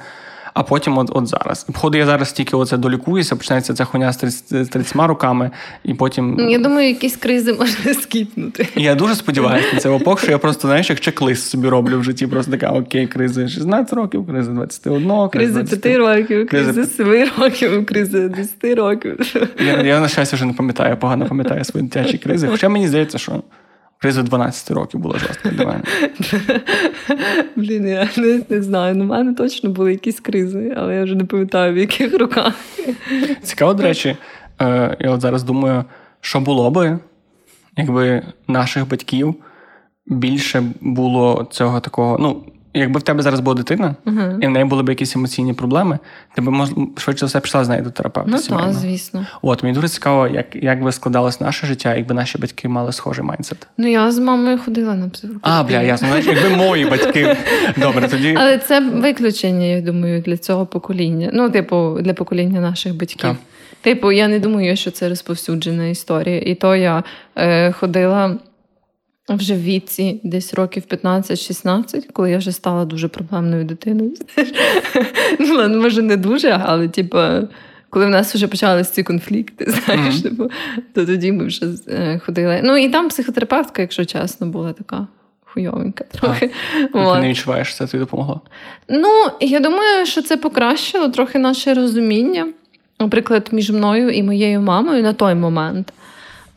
А потім, от от зараз. Походу, я зараз тільки оце долікуюся, починається ця хуйня з 30, 30 руками, і потім. Ну, я думаю, якісь кризи можна скіпнути. Я дуже сподіваюся на це опок, що я просто, знаєш, як чек-лист собі роблю в житті. Просто така окей, кризи 16 років, кризи 21, кризи 5 років, кризи 7 років, кризи 10 років. Я, я на щастя вже не пам'ятаю, погано пам'ятаю свої дитячі кризи. Хоча мені здається, що. Криза 12 років була жорстка для мене. Блін, я не, не знаю. Ну, У мене точно були якісь кризи, але я вже не пам'ятаю, в яких руках. Цікаво, до речі, е, я от зараз думаю, що було би, якби наших батьків більше було цього такого. ну, Якби в тебе зараз була дитина, uh-huh. і в неї були б якісь емоційні проблеми, ти б мож, швидше за все пішла з нею до терапевта. Ну так, звісно. От мені дуже цікаво, як як би складалось наше життя, якби наші батьки мали схожий майндсет. Ну я з мамою ходила на психотерапію. А, бля, ясно. Знаєш, якби мої батьки. Добре, тоді. Але це виключення, я думаю, для цього покоління. Ну, типу, для покоління наших батьків. Типу, я не думаю, що це розповсюджена історія. І то я е, ходила вже в віці, десь років 15-16, коли я вже стала дуже проблемною дитиною. Ну, може, не дуже, але типу, коли в нас вже почалися ці конфлікти, знаєш, mm-hmm. типу, то тоді ми вже е, ходили. Ну і там психотерапевтка, якщо чесно, була така. Хуйовенька трохи. А, ти не відчуваєш, це тобі допомогло? Ну, я думаю, що це покращило трохи наше розуміння, наприклад, між мною і моєю мамою на той момент.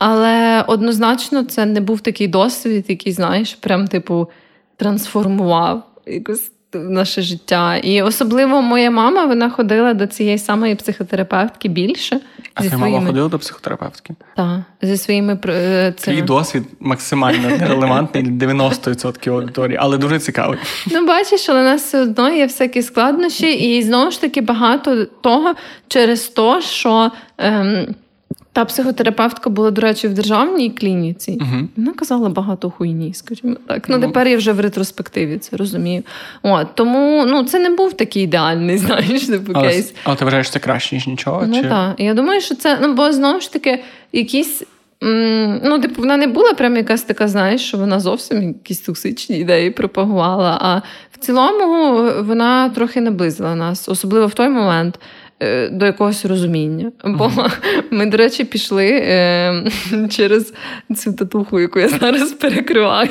Але однозначно це не був такий досвід, який, знаєш, прям типу трансформував якось наше життя. І особливо моя мама вона ходила до цієї самої психотерапевтки більше. А твоя своїми... мама ходила до психотерапевтки? Так, зі своїми е, цими... Твій досвід максимально нерелевантний 90% аудиторії, але дуже цікавий. Ну, бачиш, але у нас все одно є всякі складнощі, і знову ж таки багато того через те, що. Ем... Та психотерапевтка була, до речі, в державній клініці. uh Вона казала багато хуйні, скажімо так. Ну, uh тепер я вже в ретроспективі це розумію. От, Тому ну, це не був такий ідеальний, знаєш, типу кейс. Але ти вважаєш, це краще, ніж нічого? Ну чи... так. Я думаю, що це, ну, бо знову ж таки, якісь. Ну, типу, вона не була прям якась така, знаєш, що вона зовсім якісь токсичні ідеї пропагувала. А в цілому вона трохи наблизила нас, особливо в той момент. Е, до якогось розуміння. Бо mm-hmm. ми, до речі, пішли е, через цю татуху, яку я зараз перекриваю.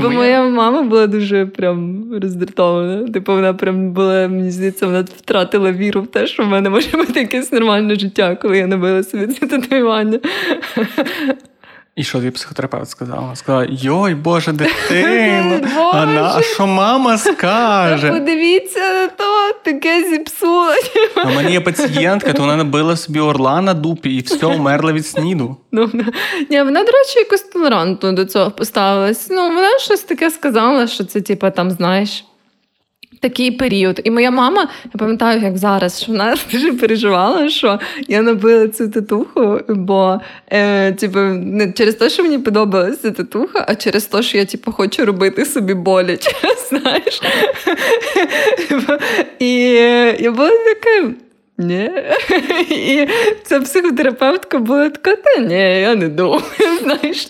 Бо моя мама була дуже прям роздратована. Типу, вона прям була, мені здається, вона втратила віру в те, що в мене може бути якесь нормальне життя, коли я набила собі це татуювання. І що тобі психотерапевт сказала? Сказала: Йой, Боже, дитино, а що мама скаже? Подивіться на то, таке зіпсула. У мене є пацієнтка, то вона набила собі орла на дупі і все, умерла від сніду. Ну, ні, Вона, до речі, якось толерантно до цього поставилась. Ну, Вона щось таке сказала, що це, типа, там, знаєш такий період. І моя мама, я пам'ятаю, як зараз, що вона дуже переживала, що я набила цю татуху, бо е, типу, не через те, що мені подобалася татуха, а через те, що я типу, хочу робити собі боляче. знаєш. І я була така. Ні. І ця психотерапевтка була така, та ні, я не думаю, знаєш.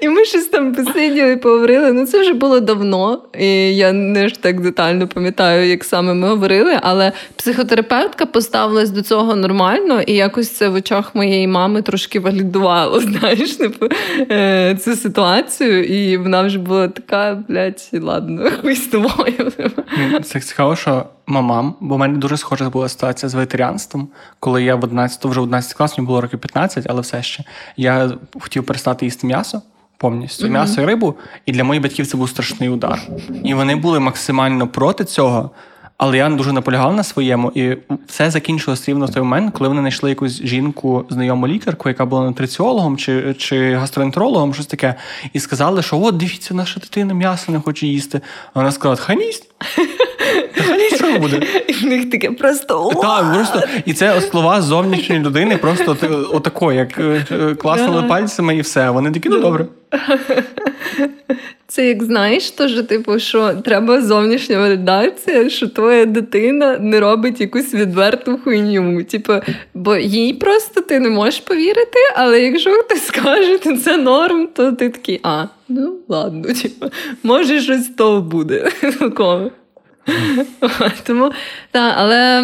І ми щось там посиділи, поговорили. Ну, це вже було давно, і я не ж так детально пам'ятаю, як саме ми говорили, але психотерапевтка поставилась до цього нормально, і якось це в очах моєї мами трошки валідувало, знаєш, типу, е, цю ситуацію. І вона вже була така, блядь, ладно, хуй з тобою. Це цікаво, що мамам, бо в мене дуже схожа була ситуація з вегетаріанством, коли я в 11, вже в 11 класі, мені було років 15, але все ще я хотів перестати їсти м'ясо. Повністю mm-hmm. м'ясо і рибу, і для моїх батьків це був страшний удар. І вони були максимально проти цього. Але я дуже наполягав на своєму, і все закінчилось рівно в той момент, коли вони знайшли якусь жінку, знайому лікарку, яка була нутриціологом чи чи гастроентерологом, щось таке, і сказали, що от дивіться, наша дитина м'ясо не хоче їсти. А вона сказала, хай їсть. Що буде? І в них таке просто. Так, просто і це слова зовнішньої людини, просто отако, як е, е, класнули пальцями, і все. Вони такі, ну добре. Це як знаєш, то типу, що треба зовнішня валідація, що твоя дитина не робить якусь відверту хуйню. Типу, бо їй просто ти не можеш повірити, але якщо хтось скаже, то це норм, то ти такий, а, ну ладно, типу, може щось того буде. Тому, так, але.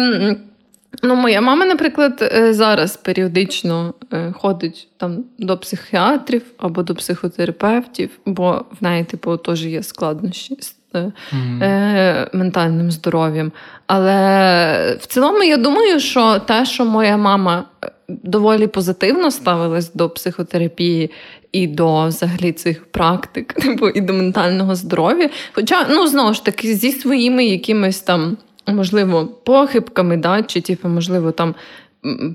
Ну, моя мама, наприклад, е, зараз періодично е, ходить там до психіатрів або до психотерапевтів, бо в неї, типу, теж є складнощі з mm-hmm. ментальним здоров'ям. Але в цілому я думаю, що те, що моя мама доволі позитивно ставилась до психотерапії і до взагалі цих практик, типу, і до ментального здоров'я. Хоча, ну, знову ж таки, зі своїми якимись там можливо, похибками, да, чи, типу, можливо, там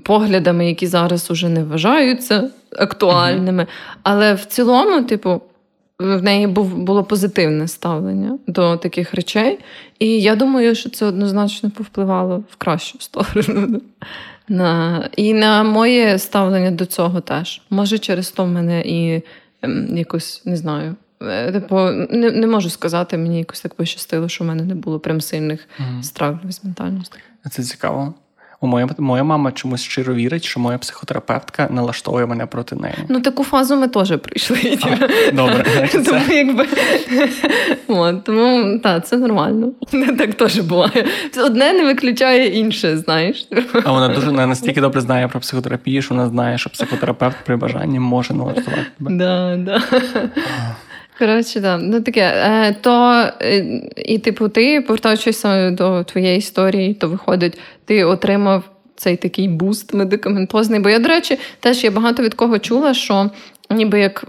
поглядами, які зараз уже не вважаються актуальними. Mm-hmm. Але в цілому, типу, в неї був, було позитивне ставлення до таких речей. І я думаю, що це однозначно повпливало в кращу сторону. На, І на моє ставлення до цього теж. Може, через то в мене і ем, якось не знаю. Е, типу, не не можу сказати, мені якось так пощастило, що в мене не було прям сильних mm-hmm. страхів з ментальності. Це цікаво. У моя моя мама чомусь щиро вірить, що моя психотерапевтка налаштовує мене проти неї. Ну таку фазу ми теж прийшли. А, Добре, тому якби От, тому так, це нормально. Так теж буває. Одне не виключає інше, знаєш. А вона дуже настільки добре знає про психотерапію, що вона знає, що психотерапевт при бажанні може налаштувати тебе. Да, да. Коротше, да. ну таке. Е, то е, і типу, ти повертаючись до твоєї історії, то виходить, ти отримав цей такий буст медикаментозний. Бо я, до речі, теж я багато від кого чула, що ніби як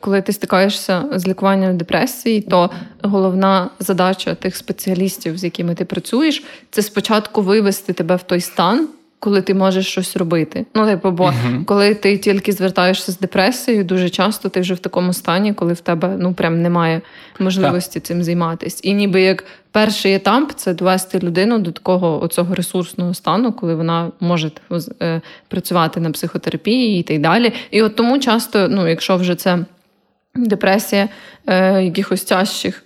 коли ти стикаєшся з лікуванням депресії, то головна задача тих спеціалістів, з якими ти працюєш, це спочатку вивести тебе в той стан коли ти можеш щось робити. Ну, типу, бо uh-huh. коли ти тільки звертаєшся з депресією, дуже часто ти вже в такому стані, коли в тебе ну прям немає можливості так. цим займатися. І ніби як перший етап це довести людину до такого оцього ресурсного стану, коли вона може е, працювати на психотерапії і так далі. І от тому часто, ну, якщо вже це депресія е, якихось тяжчих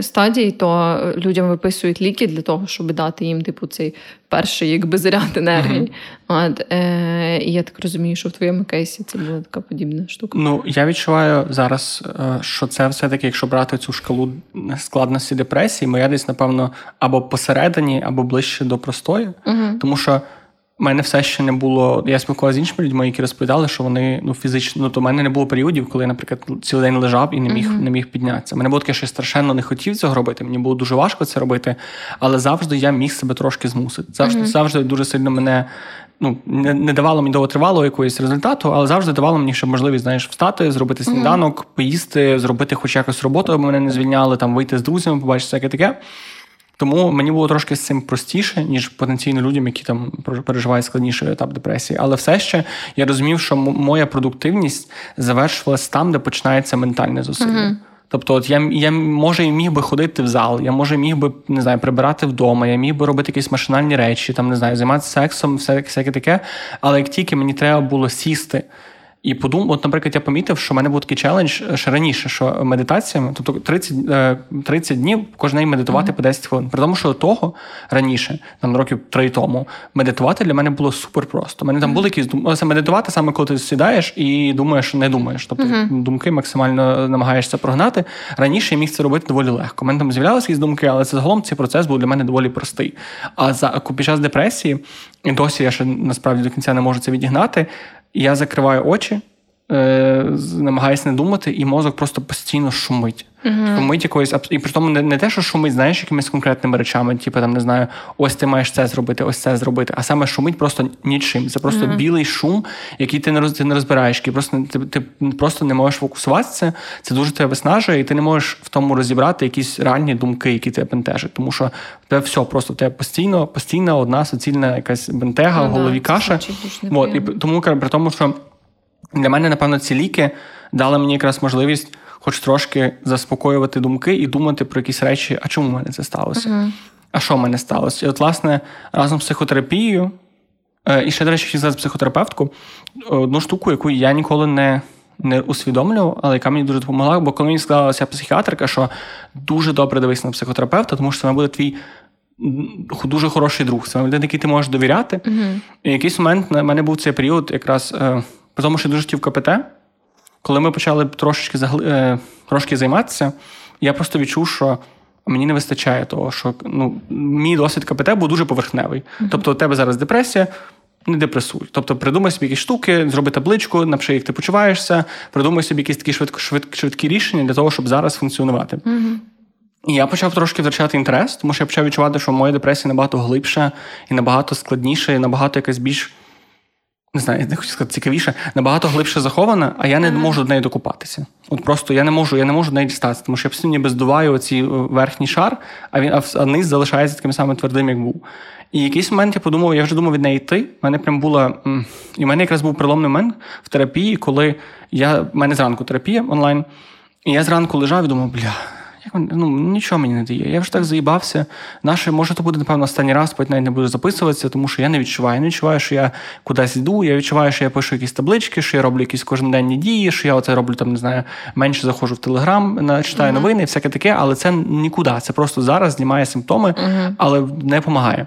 стадій, то людям виписують ліки для того, щоб дати їм типу цей перший якби заряд енергії. Mm-hmm. От, е, І я так розумію, що в твоєму кейсі це була така подібна штука. Ну я відчуваю зараз, е, що це все-таки, якщо брати цю шкалу складності депресії, моя десь, напевно, або посередині, або ближче до простої, mm-hmm. тому що. У мене все ще не було. Я спілкувався з іншими людьми, які розповідали, що вони ну фізично ну, то в мене не було періодів, коли я, наприклад, цілий день лежав і не міг uh-huh. не міг піднятися. Мене було таке, що я страшенно не хотів цього робити. Мені було дуже важко це робити, але завжди я міг себе трошки змусити. Завжди uh-huh. завжди дуже сильно мене ну не, не давало мені довготривалого якогось результату, але завжди давало мені ще можливість знаєш, встати, зробити сніданок, uh-huh. поїсти, зробити хоч якось роботу, аби мене не звільняли, там вийти з друзями, побачити всяке таке. Тому мені було трошки з цим простіше, ніж потенційно людям, які там переживають складніший етап депресії. Але все ще я розумів, що моя продуктивність завершилась там, де починається ментальне зусилля. Uh-huh. Тобто, от я я може і міг би ходити в зал, я може міг би не знаю, прибирати вдома, я міг би робити якісь машинальні речі, там не знаю, займатися сексом, все всяке таке. Але як тільки мені треба було сісти і подумав, от, наприклад, я помітив, що в мене був такий челендж е, ще раніше, що медитаціями, тобто 30 30 е, днів кожен день медитувати mm-hmm. по 10 хвилин. При тому, що до того раніше, там років три тому, медитувати для мене було супер просто. У мене там mm-hmm. були якісь думки. медитувати саме коли ти сідаєш і думаєш, не думаєш. Тобто mm-hmm. думки максимально намагаєшся прогнати. Раніше я міг це робити доволі легко. У мене там з'являлися якісь думки, але це загалом цей процес був для мене доволі простий. А за під час депресії, і досі я ще насправді до кінця не можу це відігнати я закриваю очі, е, намагаюся не думати, і мозок просто постійно шумить. Uh-huh. Шумить якоюсь і при тому не, не те, що шумить, знаєш, якимись конкретними речами, типу там не знаю, ось ти маєш це зробити, ось це зробити. А саме шумить просто нічим. Це просто uh-huh. білий шум, який ти не роз, ти не розбираєш, який просто ти, ти просто не можеш фокусуватися. Це дуже тебе виснажує, і ти не можеш в тому розібрати якісь ранні думки, які тебе бентежать. Тому що тебе все просто в тебе постійно, постійна одна суцільна якась бентега uh-huh. в голові каша. От, і тому при тому, що для мене, напевно, ці ліки дали мені якраз можливість хоч трошки заспокоювати думки і думати про якісь речі, а чому в мене це сталося? Uh-huh. А що в мене сталося? І от, власне, разом з психотерапією, е, і ще, до речі, ще зараз психотерапевтку, одну штуку, яку я ніколи не не усвідомлював, але яка мені дуже допомогла, бо коли мені сказалася психіатрика, що дуже добре дивись на психотерапевта, тому що це буде твій дуже хороший друг. Це людина, який ти можеш довіряти. Uh-huh. І якийсь момент на мене був цей період, якраз е, при тому, що я дуже хотів КПТ. Коли ми почали трошечки загли... Е, трошки займатися, я просто відчув, що мені не вистачає того, що ну, мій досвід КПТ був дуже поверхневий. Uh-huh. Тобто, у тебе зараз депресія. Не депресуй. Тобто придумай собі якісь штуки, зроби табличку, напиши, як ти почуваєшся, придумай собі якісь такі швидко, швид, швидкі рішення для того, щоб зараз функціонувати. Uh-huh. І я почав трошки втрачати інтерес, тому що я почав відчувати, що моя депресія набагато глибша і набагато складніша, і набагато якась більш не знаю, не хочу сказати цікавіше, набагато глибше захована, а я не можу до неї докупатися. От просто я не можу, я не можу до неї дістатися, тому що я постійно ніби здуваю оцій е, верхній шар, а він а низ залишається таким самим твердим, як був. І якийсь момент я подумав, я вже думав від неї йти. У мене прям була. І в мене якраз був приломний момент в терапії, коли я в мене зранку терапія онлайн, і я зранку лежав і думав, бля. Як ну, нічого мені не дає. Я вже так заїбався. Наше, може, то буде, напевно, останній раз, потім навіть не буду записуватися, тому що я не відчуваю. Я не відчуваю, що я кудись йду. Я відчуваю, що я пишу якісь таблички, що я роблю якісь кожноденні дії, що я оце роблю там, не знаю, менше заходжу в Телеграм, читаю uh-huh. новини, всяке таке, але це нікуди. Це просто зараз знімає симптоми, uh-huh. але не допомагає.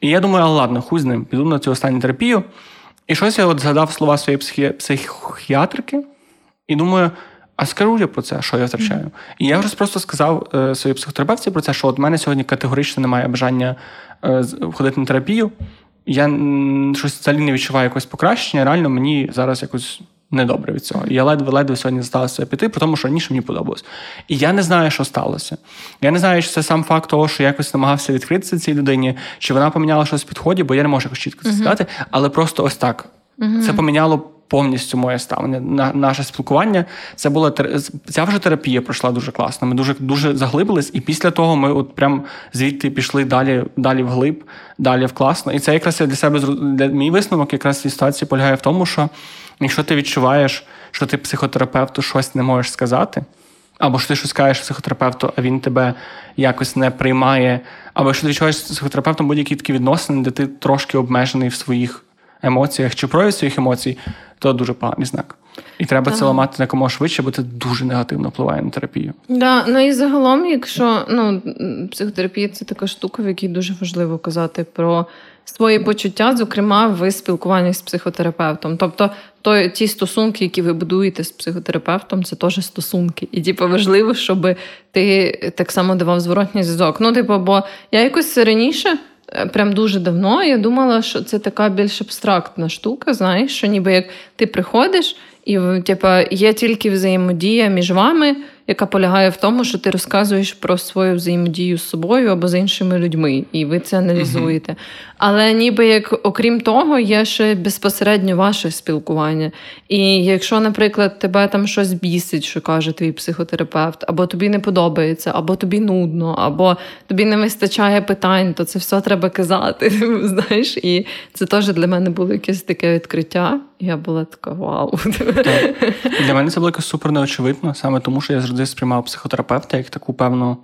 І я думаю, але ладно, хуй з ним, піду на цю останню терапію. І щось я от згадав слова своєї психі... психіатрики, і думаю. А скажу я про це, що я втрачаю. Mm-hmm. І я вже просто сказав е, своїй психотерапевті про це, що от мене сьогодні категорично немає бажання е, ходити на терапію. Я щось взагалі не відчуваю якогось покращення. Реально мені зараз якось недобре від цього. І я ледве-ледве сьогодні сталося піти, при тому, що раніше мені подобалось. І я не знаю, що сталося. Я не знаю, чи це сам факт того, що я якось намагався відкритися цій людині, чи вона поміняла щось в підході, бо я не можу якось чітко це сказати, mm-hmm. але просто ось так. Mm-hmm. Це поміняло повністю моє ставлення на наше спілкування. Це була ця вже терапія пройшла дуже класно. Ми дуже дуже заглибились, і після того ми от прям звідти пішли далі, далі вглиб, далі в класно. І це якраз я для себе для мій висновок, якраз цієї ситуації полягає в тому, що якщо ти відчуваєш, що ти психотерапевту щось не можеш сказати. Або що ти щось скажеш психотерапевту, а він тебе якось не приймає, або що ти відчуваєш з психотерапевтом будь-які такі відносини, де ти трошки обмежений в своїх емоціях чи прояв своїх емоцій, то дуже поганий знак. І треба ага. це ламати якомога швидше, бо це дуже негативно впливає на терапію. Да, ну і загалом, якщо ну, психотерапія це така штука, в якій дуже важливо казати про свої почуття, зокрема в спілкуванні з психотерапевтом. Тобто, то ті стосунки, які ви будуєте з психотерапевтом, це теж стосунки. І типу, важливо, щоб ти так само давав зворотній зв'язок. Ну, типу, бо я якось раніше. Е, прям дуже давно я думала, що це така більш абстрактна штука, знаєш, що ніби як ти приходиш, і типа, є тільки взаємодія між вами, яка полягає в тому, що ти розказуєш про свою взаємодію з собою або з іншими людьми, і ви це аналізуєте. Uh-huh. Але ніби як, окрім того, є ще безпосередньо ваше спілкування. І якщо, наприклад, тебе там щось бісить, що каже твій психотерапевт, або тобі не подобається, або тобі нудно, або тобі не вистачає питань, то це все треба казати. Знаєш, і це теж для мене було якесь таке відкриття. Я була така вау. Для мене це було супер неочевидно, саме тому, що я завжди сприймав психотерапевта як таку певну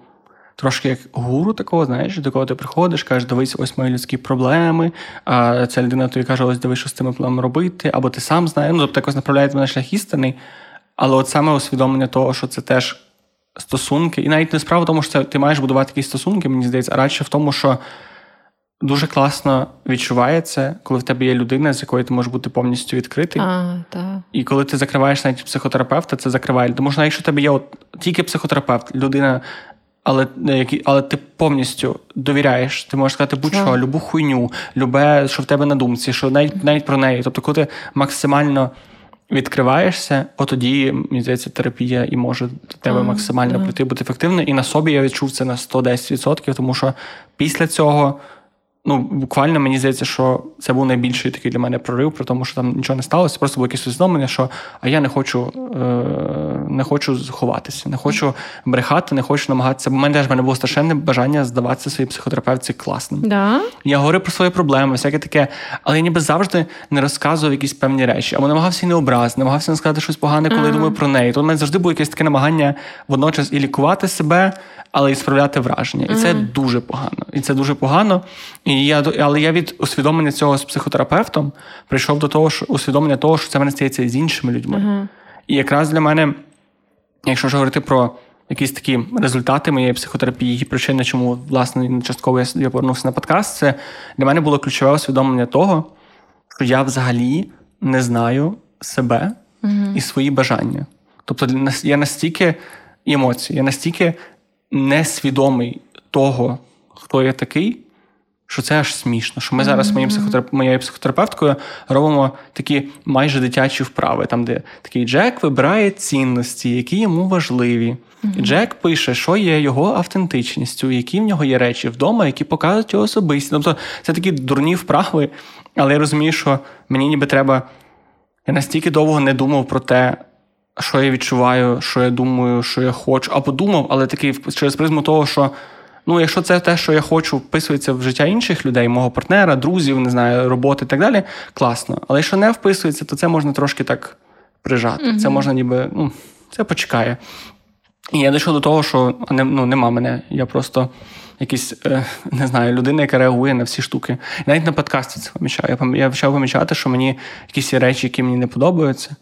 трошки як гуру такого, знаєш, до кого ти приходиш, кажеш, дивись, ось мої людські проблеми. А ця людина тобі каже, ось дивись, що з цими проблемами робити, або ти сам знаєш, ну тобто якось направляє тебе шлях істини. Але от саме усвідомлення того, що це теж стосунки, і навіть не справа в тому, що це ти маєш будувати якісь стосунки, мені здається, а радше в тому, що. Дуже класно відчувається, коли в тебе є людина, з якою ти можеш бути повністю відкритий. А, так. І коли ти закриваєш навіть психотерапевта, це закриває. Тому що якщо в тебе є от тільки психотерапевт, людина але але ти повністю довіряєш. Ти можеш сказати будь-що, любу хуйню, любе, що в тебе на думці, що навіть навіть про неї. Тобто, коли ти максимально відкриваєшся, от тоді, мені здається, терапія і може до тебе максимально прийти бути ефективною. І на собі я відчув це на 110%, тому що після цього. Ну, буквально мені здається, що це був найбільший такий для мене прорив, при тому, що там нічого не сталося. Просто було якесь усвідомлення, що а я не хочу е, не хочу ховатися, не хочу брехати, не хочу намагатися. Бо мене теж в мене було страшенне бажання здаватися своїй психотерапевтці класним. Да? Я говорив про свої проблеми, всяке таке, але я ніби завжди не розказував якісь певні речі, або намагався і не образити, намагався не сказати щось погане, коли я думаю про неї. То в мене завжди було якесь таке намагання водночас і лікувати себе, але і справляти враження. І це дуже погано. І це дуже погано. І я але я від усвідомлення цього з психотерапевтом прийшов до того, що усвідомлення того, що це мене стається з іншими людьми. Uh-huh. І якраз для мене, якщо ж говорити про якісь такі результати моєї психотерапії, і причини, чому власне частково я, я повернувся на подкаст, це для мене було ключове усвідомлення того, що я взагалі не знаю себе uh-huh. і свої бажання. Тобто, я настільки емоцій, я настільки несвідомий того, хто я такий що це аж смішно. Що ми зараз моїм психотерап... моєю психотерапевткою робимо такі майже дитячі вправи, там, де такий Джек вибирає цінності, які йому важливі. І Джек пише, що є його автентичністю, які в нього є речі вдома, які показують його особисті. Тобто це такі дурні вправи, але я розумію, що мені ніби треба. Я настільки довго не думав про те, що я відчуваю, що я думаю, що я хочу, або думав, але такий через призму того, що. Ну, якщо це те, що я хочу, вписується в життя інших людей, мого партнера, друзів, не знаю, роботи і так далі, класно. Але якщо не вписується, то це можна трошки так прижати. mm Це можна ніби, ну, це почекає. І я дійшов до того, що ну, нема мене. Я просто якийсь, е, не знаю, людина, яка реагує на всі штуки. навіть на подкасті це помічаю. Я почав помічати, що мені якісь речі, які мені не подобаються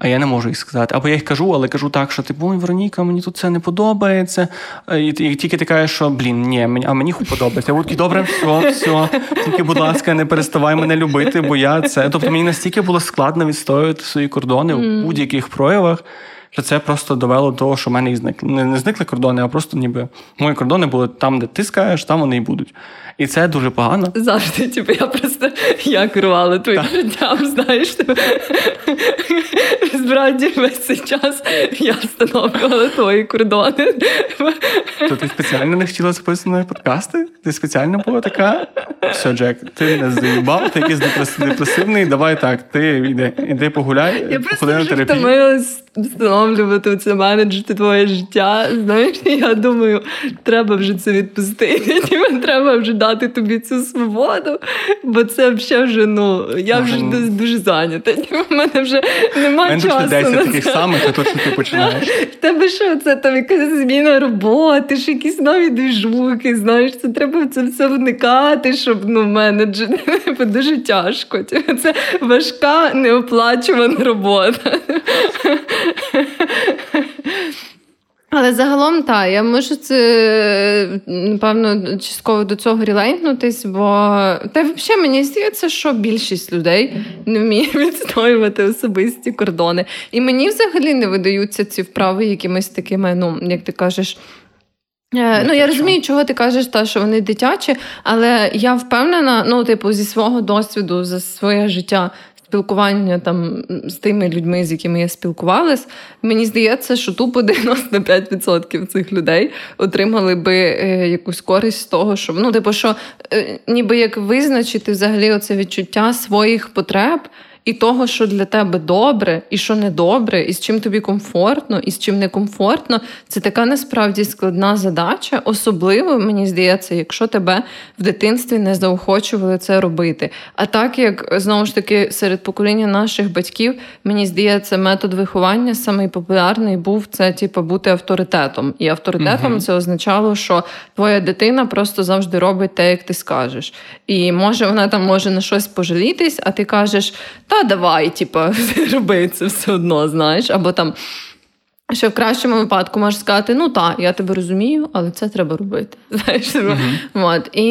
а я не можу їх сказати. Або я їх кажу, але кажу так, що типу, Вероніка, мені тут це не подобається. І, і тільки ти кажеш, що блін, ні, мені, а мені подобається. Я добре, все, все. Тільки, будь ласка, не переставай мене любити, бо я це. Тобто мені настільки було складно відстоювати свої кордони mm. в будь-яких проявах. Що це просто довело до того, що в мене і зникли. Не, не зникли кордони, а просто ніби мої кордони були там, де ти скажеш, там вони і будуть. І це дуже погано. Завжди, типу, я просто я керувала твоїм життям, знаєш. Типу. Весь цей час я встановлювала твої кордони. То ти спеціально не хотіла записувати подкасти? Ти спеціально була така? Все, Джек, ти не заїбав, ти якийсь депресивний, давай так, ти йди, іди погуляй, я просто на терапію встановлювати це менеджити твоє життя. Знаєш, я думаю, треба вже це відпустити. Треба вже дати тобі цю свободу, бо це взагалі вже ну я вже дуже, дуже зайнята. У мене вже немає часу. на це. таких самих, а що ти починаєш. Тебе що це там якась зміна роботи, ж якісь нові двіжуки, знаєш, це треба в це все вникати, щоб ну менеджити. Дуже тяжко. Це важка неоплачувана робота. Але загалом так, я можу це напевно частково до цього релентнутись, бо та взагалі мені здається, що більшість людей не вміє відстоювати особисті кордони. І мені взагалі не видаються ці вправи якимись такими, ну як ти кажеш. Е, ну, я розумію, чого ти кажеш, та, що вони дитячі, але я впевнена, ну, типу, зі свого досвіду за своє життя спілкування там з тими людьми, з якими я спілкувалась, мені здається, що тупо 95% цих людей отримали би е, якусь користь з того, що ну, типу, що е, ніби як визначити взагалі оце відчуття своїх потреб і того, що для тебе добре, і що не добре, і з чим тобі комфортно, і з чим некомфортно, це така насправді складна задача. Особливо, мені здається, якщо тебе в дитинстві не заохочували це робити. А так як знову ж таки серед покоління наших батьків, мені здається, метод виховання самий популярний був це, типу, бути авторитетом. І авторитетом uh це означало, що твоя дитина просто завжди робить те, як ти скажеш. І може вона там може на щось пожалітись, а ти кажеш та давай, типа, роби це все одно, знаєш, або там. Що в кращому випадку можеш сказати, ну так, я тебе розумію, але це треба робити. Знаєш, uh-huh. От. І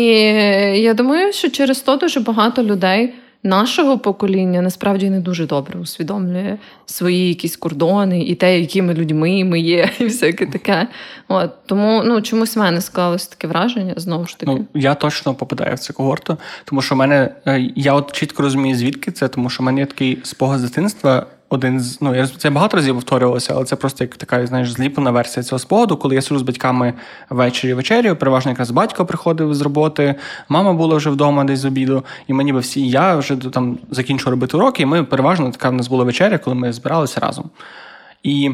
я думаю, що через то дуже багато людей нашого покоління насправді не дуже добре усвідомлює свої якісь кордони і те, якими людьми ми є, і всяке таке. От Тому ну, чомусь в мене склалось таке враження знову ж таки. Ну, Я точно попадаю в цю когорту, тому що в мене е, я от чітко розумію, звідки це, тому що в мене є такий спогад з дитинства. Один з ну я це багато разів повторювалося, але це просто як така, знаєш, зліплена версія цього спогаду, коли я сижу з батьками ввечері вечерю, переважно якраз батько приходив з роботи, мама була вже вдома десь з обіду, і мені би всі я вже там закінчу робити уроки, і ми переважно така в нас була вечеря, коли ми збиралися разом. І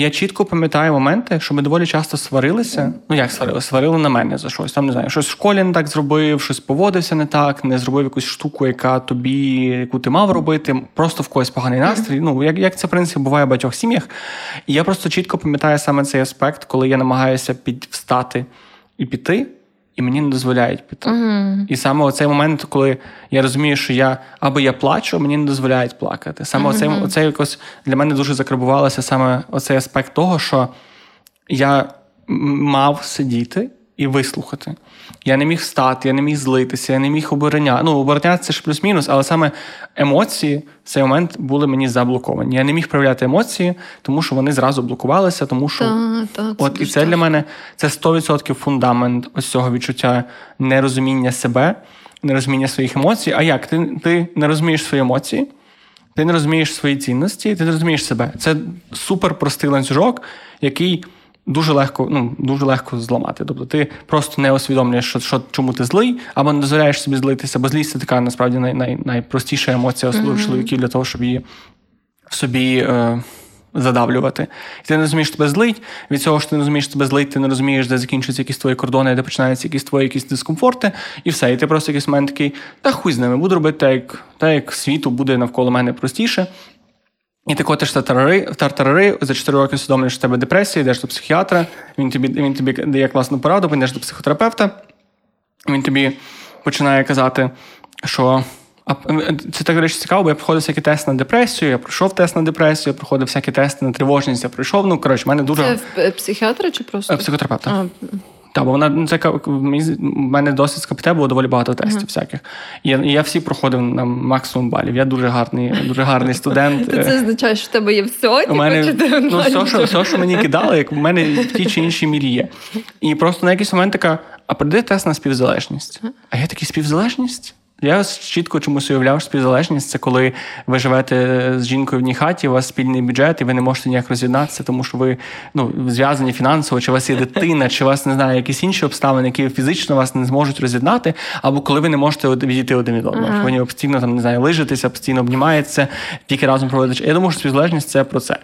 я чітко пам'ятаю моменти, що ми доволі часто сварилися. Ну, як сварили? Сварили на мене за щось. Там не знаю, щось в школі не так зробив, щось поводився не так, не зробив якусь штуку, яка тобі, яку ти мав робити, просто в когось поганий настрій. Ну, як як це в принципі буває в багатьох сім'ях. І я просто чітко пам'ятаю саме цей аспект, коли я намагаюся підвстати і піти і мені не дозволяють піти. Uh-huh. І саме оцей момент, коли я розумію, що я або я плачу, мені не дозволяють плакати. Саме оцей, оцей якось для мене дуже закарбувалося саме оцей аспект того, що я мав сидіти і вислухати. Я не міг встати, я не міг злитися, я не міг обороняти. Ну, обороняти це ж плюс-мінус, але саме емоції в цей момент були мені заблоковані. Я не міг проявляти емоції, тому що вони зразу блокувалися, тому що та, та, от і це для мене це 100% фундамент ось цього відчуття нерозуміння себе, нерозуміння своїх емоцій. А як? Ти, Ти не розумієш свої емоції? Ти не розумієш свої цінності, ти не розумієш себе. Це супер простий ланцюжок, який дуже легко ну, дуже легко зламати. Тобто ти просто не усвідомлюєш, що, що чому ти злий, або не дозволяєш собі злитися, бо злість це така насправді най, най, найпростіша емоція mm-hmm. чоловіків для того, щоб її в собі. Е, Задавлювати. І ти не розумієш тебе злить. Від цього що ти не розумієш тебе злить, ти не розумієш, де закінчуються якісь твої кордони, де починаються якісь твої якісь дискомфорти, і все. І ти просто якийсь момент такий, та хуй з ними, буду робити так, як, так, як світу буде навколо мене простіше. І ти котиш тартарари, тартарари, за 4 роки усвідомлюєш, що в тебе депресія, йдеш до психіатра, він тобі він тобі дає класну пораду, йдеш до психотерапевта, він тобі починає казати, що. А це так речі цікаво, бо я проходив всякі тести на депресію, я пройшов тест на депресію, я проходив всякі тести на тривожність, я пройшов. Ну, коротше, в мене дуже. Це в психіатра чи просто? Психотерапевта. А. Так, бо вона ну, це в мене досить з КПТ було доволі багато тестів uh-huh. всяких. І я, і я всі проходив на максимум балів. Я дуже гарний, дуже гарний студент. Це означає, що в тебе є все? Типу, мене ну, все, що все, що мені кидали, як в мене в тій чи іншій мірі є. І просто на якийсь момент така: а прийде тест на співзалежність. А я такий співзалежність? Я чітко чомусь уявляв, що співзалежність це коли ви живете з жінкою в одній хаті, у вас спільний бюджет, і ви не можете ніяк роз'єднатися, тому що ви ну, зв'язані фінансово, чи у вас є дитина, чи у вас не знаю, якісь інші обставини, які фізично вас не зможуть роз'єднати, або коли ви не можете відійти один від одного. Ага. Ви постійно там не знаю, лижитеся, постійно обнімаєтеся, тільки разом проводите. Я думаю, що співзалежність це про це.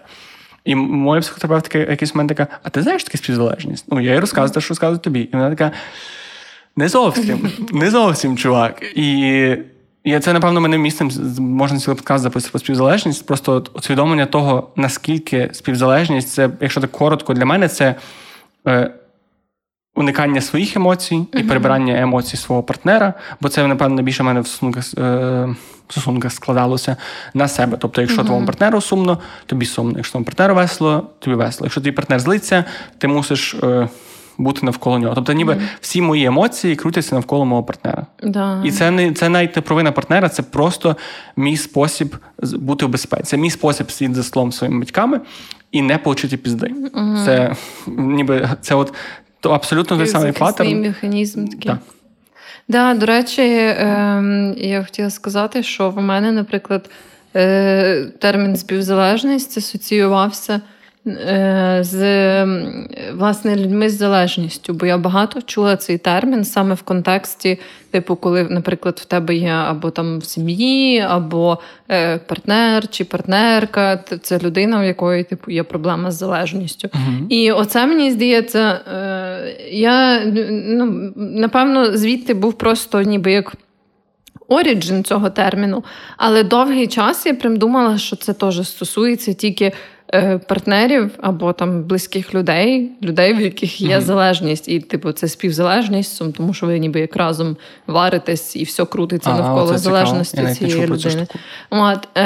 І моя психотерапевтка якийсь момент така: а ти знаєш таке співзалежність? Ну, я їй розказую, те, що розказую тобі. І вона така. Не зовсім, не зовсім, чувак. І і це, напевно, мене місцем можна цілий подкаст записати про співзалежність. Просто от усвідомлення того, наскільки співзалежність це, якщо так коротко, для мене це е, уникання своїх емоцій і uh-huh. перебирання емоцій свого партнера, бо це, напевно, більше мене в стосунках, е, в стосунках складалося на себе. Тобто, якщо uh-huh. твоєму партнеру сумно, тобі сумно. Якщо твоєму партнеру весело, тобі весело. Якщо твій партнер злиться, ти мусиш. Е, бути навколо нього. Тобто, ніби mm. всі мої емоції крутяться навколо мого партнера. Да. І це не це навіть не провина партнера, це просто мій спосіб бути в безпеці. Це мій спосіб сидіти за столом своїми батьками і не получити пізди. Mm. Це ніби це от то абсолютно той самий паттерн. механізм такий. Так. Да, до речі, е, я хотіла сказати, що в мене, наприклад, е, термін співзалежність асоціювався з власне людьми з залежністю, бо я багато чула цей термін саме в контексті, типу, коли, наприклад, в тебе є або там в сім'ї, або е, партнер чи партнерка, це людина, у якої типу є проблема з залежністю. uh І оце мені здається, е, я ну, напевно звідти був просто ніби як. Оріджин цього терміну, але довгий час я прям думала, що це теж стосується тільки Е, партнерів або там близьких людей, людей, в яких є mm-hmm. залежність, і типу це співзалежність, тому що ви ніби як разом варитесь і все крутиться а, навколо залежності цієї людини. От, е,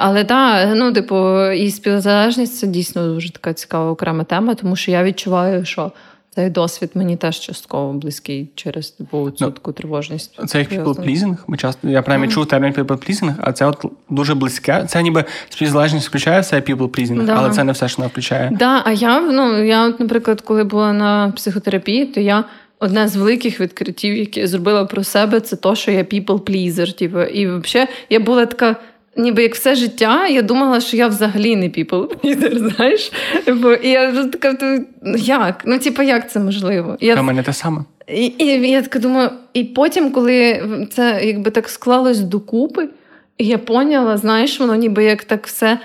Але так, ну, типу, і співзалежність це дійсно дуже така цікава окрема тема, тому що я відчуваю, що. Цей досвід мені теж частково близький через типу, цю таку тривожність. Це як people-pleasing. Ми часто я принаймні mm. чув термін people-pleasing, а це от дуже близьке. Це ніби співзалежність включає все people-pleasing, да. але це не все, що вона включає. Да, а я ну я, от, наприклад, коли була на психотерапії, то я. Одне з великих відкриттів, які я зробила про себе, це то, що я people-pleaser. Типу. І взагалі я була така ніби як все життя, я думала, що я взагалі не people pleaser, знаєш? Бо і я така, ну як? Ну, типу, як це можливо? Я... У мене те саме. І, і я така думаю, і потім, коли це якби так склалось докупи, я поняла, знаєш, воно ніби як так все.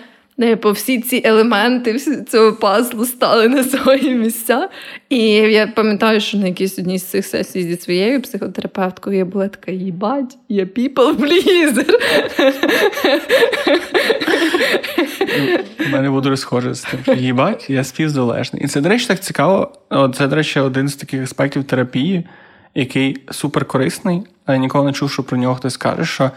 По всі ці елементи цього пазлу стали на свої місця. І я пам'ятаю, що на якійсь одній з цих сесій зі своєю психотерапевткою я була така: їбать, я people pleaser. У мене було дуже схоже з тим. Їбать, я співзалежний. І це, до речі, так цікаво. Це, до речі, один з таких аспектів терапії, який суперкорисний, але ніколи не чув, що про нього хтось каже, що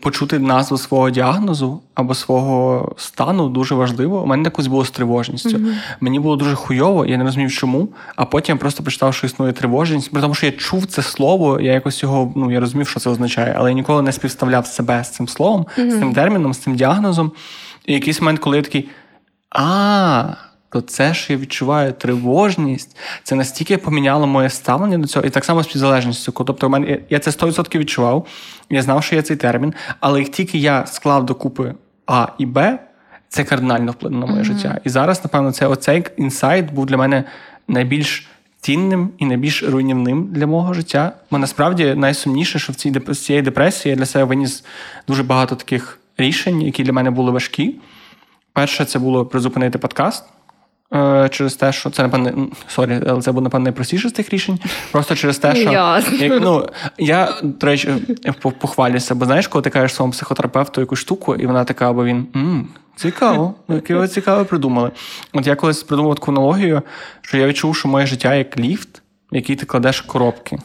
почути назву свого діагнозу або свого стану дуже важливо. У мене якось було з тривожністю. Mm-hmm. Мені було дуже хуйово, я не розумів, чому. А потім я просто прочитав, що існує тривожність. При тому, що я чув це слово, я якось його ну я розумів, що це означає, але я ніколи не співставляв себе з цим словом, mm-hmm. з цим терміном, з цим діагнозом. І якийсь момент, коли я такий. А, то це, що я відчуваю тривожність, це настільки поміняло моє ставлення до цього, і так само з співзалежністю. Тобто, в мене я це 100% відчував, я знав, що є цей термін, але як тільки я склав докупи А і Б, це кардинально вплинуло на моє mm-hmm. життя. І зараз, напевно, це оцей інсайт був для мене найбільш цінним і найбільш руйнівним для мого життя. Бо насправді найсумніше, що в цій цієї депресії я для себе виніс дуже багато таких рішень, які для мене були важкі. Перше, це було призупинити подкаст. Е, через те, що це напевне, sorry, але це було напевне найпростіше з тих рішень. Просто через те, що як, ну, я до речі, похвалюся, бо знаєш, коли ти кажеш своєму психотерапевту якусь штуку, і вона така, або він м цікаво, яке ви цікаво придумали. От я колись придумав таку аналогію, що я відчув, що моє життя як ліфт, який ти кладеш коробки.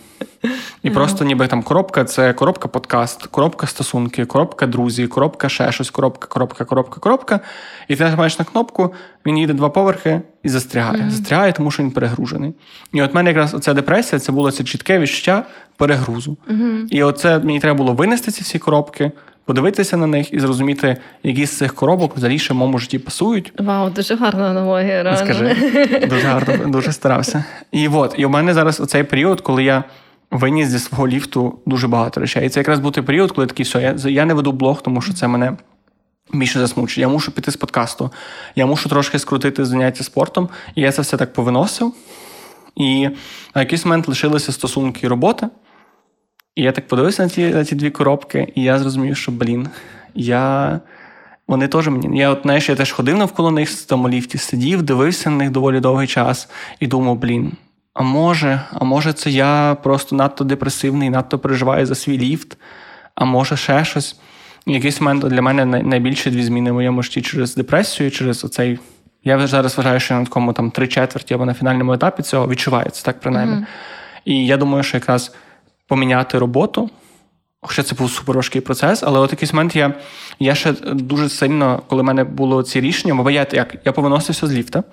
І mm-hmm. просто ніби там коробка це коробка подкаст, коробка стосунки, коробка друзі, коробка ще щось, коробка, коробка, коробка, коробка. І ти нажимаєш на кнопку, він їде два поверхи і застрягає. Mm-hmm. Застрягає, тому що він перегружений. І от мене якраз оця депресія це було це чітке відчуття перегрузу. Mm-hmm. І оце мені треба було винести ці всі коробки. Подивитися на них і зрозуміти, які з цих коробок взагалі ще в моєму житті пасують. Вау, дуже гарна аналогія. реально. Скажи, дуже гарно, дуже старався. І от, і у мене зараз оцей період, коли я виніс зі свого ліфту дуже багато речей. І це якраз був той період, коли такий все, я, я не веду блог, тому що це мене. Більше засмучує. Я мушу піти з подкасту, я мушу трошки скрутити заняття спортом, і я це все так повиносив. І на якийсь момент лишилися стосунки і роботи. І я так подивився на ті на ті дві коробки, і я зрозумів, що, блін, я. Вони теж мені. Я от знаєш, я теж ходив навколо них в тому ліфті, сидів, дивився на них доволі довгий час і думав, блін, а може, а може, це я просто надто депресивний, надто переживаю за свій ліфт, а може ще щось. І якийсь момент для мене найбільші дві зміни в моєму житті через депресію, через оцей. Я вже зараз вважаю, що я на такому там три четверті або на фінальному етапі цього відчувається, так принаймні. Mm-hmm. І я думаю, що якраз поміняти роботу. Хоча це був супер важкий процес, але от якийсь момент я я ще дуже сильно, коли в мене було ці рішення, бо я як я повиносився з ліфта,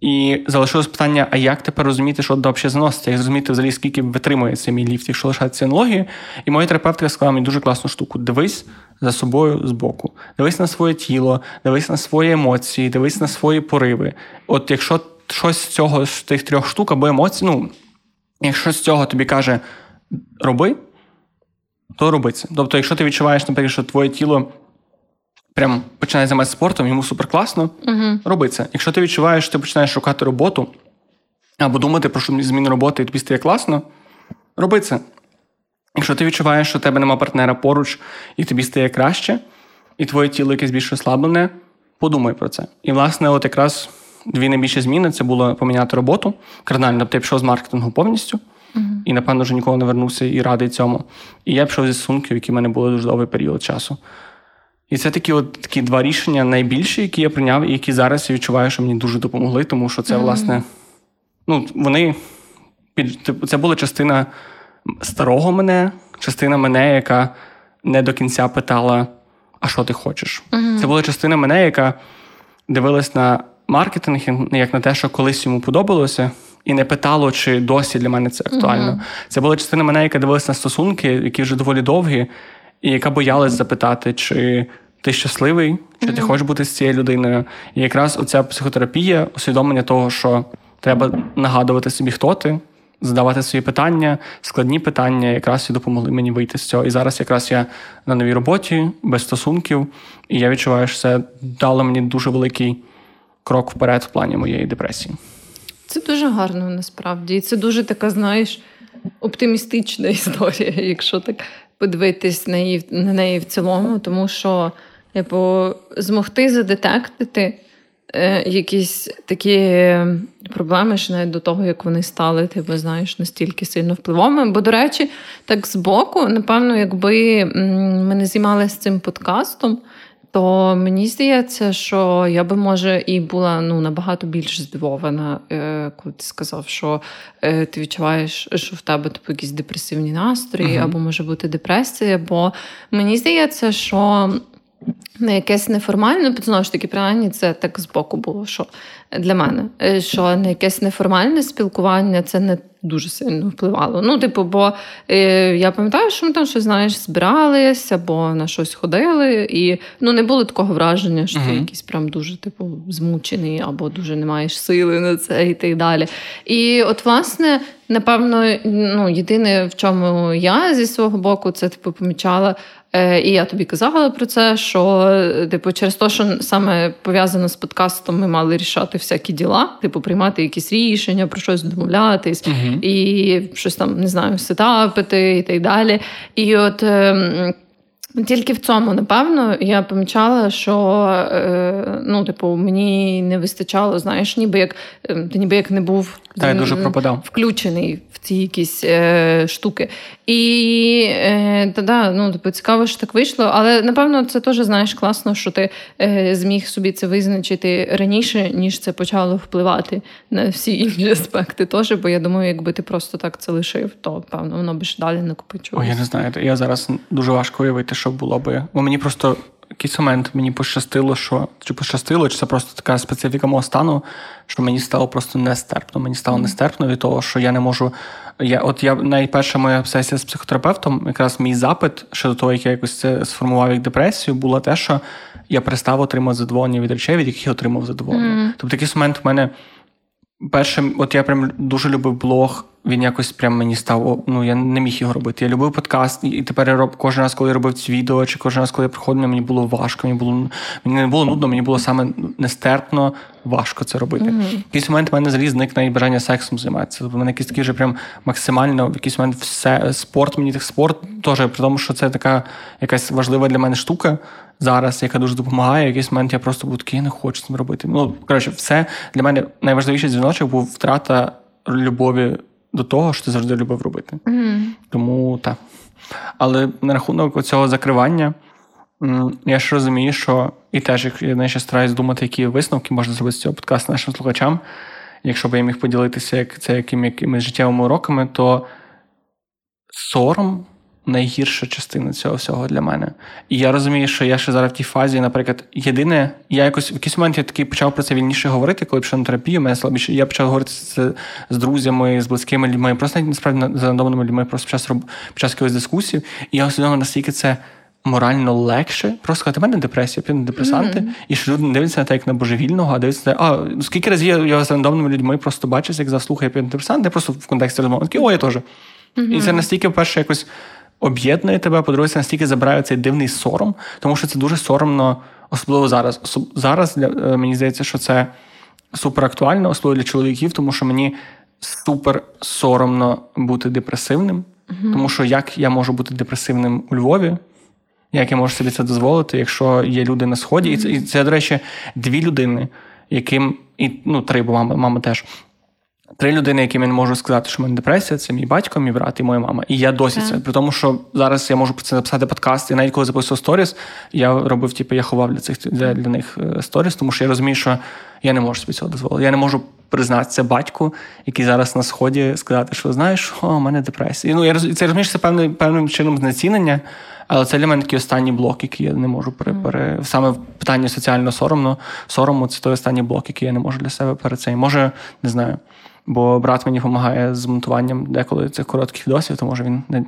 і залишилось питання: а як тепер розуміти, що взагалі заноситься? Як зрозуміти взагалі, скільки витримує цей мій ліфт, якщо лишається аналогії? І моя терапевтка сказала мені дуже класну штуку: дивись за собою збоку, дивись на своє тіло, дивись на свої емоції, дивись на свої пориви. От якщо щось з цього з тих трьох штук або емоцій, ну якщо з цього тобі каже роби, то роби це. Тобто, якщо ти відчуваєш, наприклад, що твоє тіло прям починає займатися спортом, йому супер класно, uh роби це. Якщо ти відчуваєш, що ти починаєш шукати роботу або думати про зміну роботи, і тобі стає класно, роби це. Якщо ти відчуваєш, що у тебе нема партнера поруч, і тобі стає краще, і твоє тіло якесь більш ослаблене, подумай про це. І, власне, от якраз дві найбільші зміни це було поміняти роботу кардинально. Тобто я пішов з маркетингу повністю. Uh-huh. І, напевно, вже ніколи не вернувся і радий цьому. І я пішов зі стосунків, які в мене були дуже довгий період часу. І це такі от такі два рішення найбільші, які я прийняв, і які зараз я відчуваю, що мені дуже допомогли, тому що це, mm-hmm. власне, ну, вони типу, це була частина старого мене, частина мене, яка не до кінця питала, а що ти хочеш. Mm-hmm. Це була частина мене, яка дивилась на маркетинг як на те, що колись йому подобалося. І не питало, чи досі для мене це актуально. Uh-huh. Це була частина мене, яка дивилася на стосунки, які вже доволі довгі, і яка боялась запитати, чи ти щасливий, чи mm-hmm. ти хочеш бути з цією людиною. І якраз оця психотерапія, усвідомлення того, що треба нагадувати собі, хто ти, задавати свої питання, складні питання, якраз і допомогли мені вийти з цього. І зараз якраз я на новій роботі, без стосунків, і я відчуваю, що це дало мені дуже великий крок вперед в плані моєї депресії. Це дуже гарно насправді. І це дуже така, знаєш, оптимістична історія, якщо так подивитись на неї, на неї в цілому, тому що типу, змогти задетектити е, якісь такі проблеми ще навіть до того, як вони стали, ти типу, знаєш, настільки сильно впливовими. Бо, до речі, так збоку, напевно, якби ми не займалися цим подкастом. То мені здається, що я би може і була ну набагато більш здивована, е, коли ти сказав, що е, ти відчуваєш, що в тебе типу, якісь депресивні настрої, uh-huh. або може бути депресія. Бо мені здається, що на якесь неформальне, знову ж таки, принаймні, це так збоку було, що для мене, е, що на якесь неформальне спілкування це не дуже сильно впливало. Ну, типу, бо е, я пам'ятаю, що ми там щось знаєш, збирались або на щось ходили, і ну не було такого враження, що ти якийсь прям дуже типу змучений, або дуже не маєш сили на це і так далі. І от, власне, напевно, ну, єдине, в чому я зі свого боку, це типу помічала. Е, і я тобі казала про це, що типу, через те, що саме пов'язано з подкастом, ми мали рішати всякі діла, типу приймати якісь рішення, про щось домовлятись, uh-huh. і щось там не знаю, сетапити і так далі. І от. Тільки в цьому, напевно, я помічала, що е, ну, типу, мені не вистачало, знаєш, ніби як ем, ти ніби як не був Та, я дуже пропадав. включений в ці якісь е, штуки. І е, та, да, ну, типу, цікаво, що так вийшло. Але напевно це теж знаєш класно, що ти е, зміг собі це визначити раніше, ніж це почало впливати на всі інші аспекти. Теж, бо я думаю, якби ти просто так це лишив, то певно воно б ж далі накопичувалося. О, я не знаю. Я зараз дуже важко уявити, що було би. Бо мені просто якийсь момент мені пощастило, що чи пощастило, чи це просто така специфіка мого стану, що мені стало просто нестерпно. Мені стало нестерпно від того, що я не можу. Я, От я найперша моя сесія з психотерапевтом, якраз мій запит щодо того, як я якось це сформував як депресію, було те, що я перестав отримати задоволення від речей, від яких я отримав задоволення. Mm. Тобто, такий момент в мене першим, от я прям дуже любив блог він якось прям мені став. Ну я не міг його робити. Я любив подкаст, і тепер я роб кожен раз, коли я робив ці відео, чи кожен раз, коли я приходив, мені було важко. Мені було мені не було нудно, мені було саме нестерпно важко це робити. Mm-hmm. В якийсь момент в мене взагалі зник навіть бажання сексом займатися. Тобто в мене якийсь такий вже прям максимально в якийсь момент все спорт. Мені так спорт теж при тому, що це така якась важлива для мене штука. Зараз, яка дуже допомагає, в якийсь момент я просто був такий, я не хочу цим робити. Ну коротше, все для мене найважливіший дзвіночок був втрата любові до того, що ти завжди любив робити. Mm. Тому так. Але на рахунок цього закривання, я ж розумію, що і теж я ще стараюсь думати, які висновки можна зробити з цього подкасту нашим слухачам. Якщо б я міг поділитися як це якими, якимись життєвими уроками, то сором найгірша частина цього всього для мене. І я розумію, що я ще зараз в тій фазі, наприклад, єдине, я якось в якийсь момент я такий почав про це вільніше говорити, коли пішов на терапію, мене слабіше. Я почав говорити з, з друзями, з близькими людьми, просто навіть насправді з рандомними людьми, просто під час під час якоїсь дискусії. І я усвідомив, наскільки це. Морально легше, просто сказати, у мене депресія, п'ю депресанти, mm-hmm. і що люди не дивляться на те, як на божевільного, а дивляться, а скільки разів я, я з рандомними людьми просто бачуся, як заслухаю п'ю депресанти, просто в контексті розмови. Такі, о, я теж. Mm-hmm. І це настільки, перше, якось об'єднує тебе, по-друге, настільки забирає цей дивний сором, тому що це дуже соромно, особливо зараз. Особ... Зараз для е, мені здається, що це супер актуально, особливо для чоловіків, тому що мені супер соромно бути депресивним, uh тому що як я можу бути депресивним у Львові? Як я можу собі це дозволити, якщо є люди на сході, і це, і це, до речі, дві людини, яким і ну три, бо мама, мама теж Три людини, яким я не можу сказати, що в мене депресія, це мій батько, мій брат і моя мама. І я досі це. При тому, що зараз я можу про це написати подкаст, і навіть коли записував сторіс, я робив, типу, я ховав для цих для, для них е, сторіс, тому що я розумію, що я не можу собі цього дозволити. Я не можу признатися батьку, який зараз на сході сказати, що знаєш, о, у мене депресія. І, ну я роз... це розумієш, це певним певним чином знецінення. Але це для мене такий останній блок, який я не можу пере, пере... саме в питанні соціально соромно сорому. Це той останній блок, який я не можу для себе перед цим. Може, не знаю. Бо брат мені допомагає з монтуванням деколи цих коротких відосів, то може він не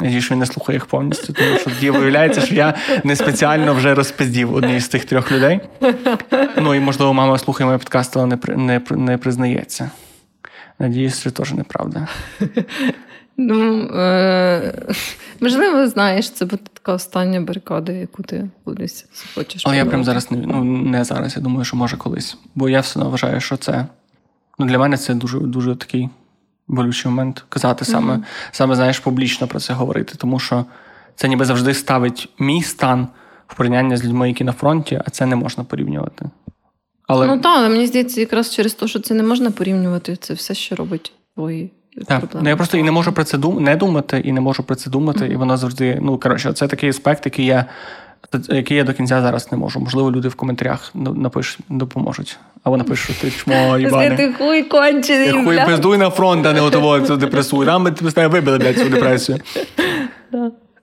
він не слухає їх повністю, тому що тоді виявляється, що я не спеціально вже розпиздів однієї з тих трьох людей. Ну і можливо, мама слухає моє подкаст, але не не, не признається. Надіюсь, це теж неправда. Ну, е- можливо, знаєш, це буде така остання барикада, яку ти кудись захочеш. Але я прям зараз не ну, не зараз. Я думаю, що може колись. Бо я все одно вважаю, що це ну, для мене це дуже дуже такий болючий момент казати саме, mm-hmm. саме знаєш, публічно про це говорити, тому що це ніби завжди ставить мій стан в порівняння з людьми, які на фронті, а це не можна порівнювати. Але... Ну так, але мені здається, якраз через те, що це не можна порівнювати, це все, що робить твої. Так, ну я просто і не можу про це дум... не думати, і не можу про це думати, mm-hmm. і воно завжди. Ну коротше, це такий аспект, який я який я до кінця зараз не можу. Можливо, люди в коментарях напишуть, допоможуть. Або напишуть, що ти чмо їбане. Ти хуй кончений. Ти хуй пиздуй на фронт, а не отово цю депресуй. Нам би тебе вибили, блядь, цю депресію.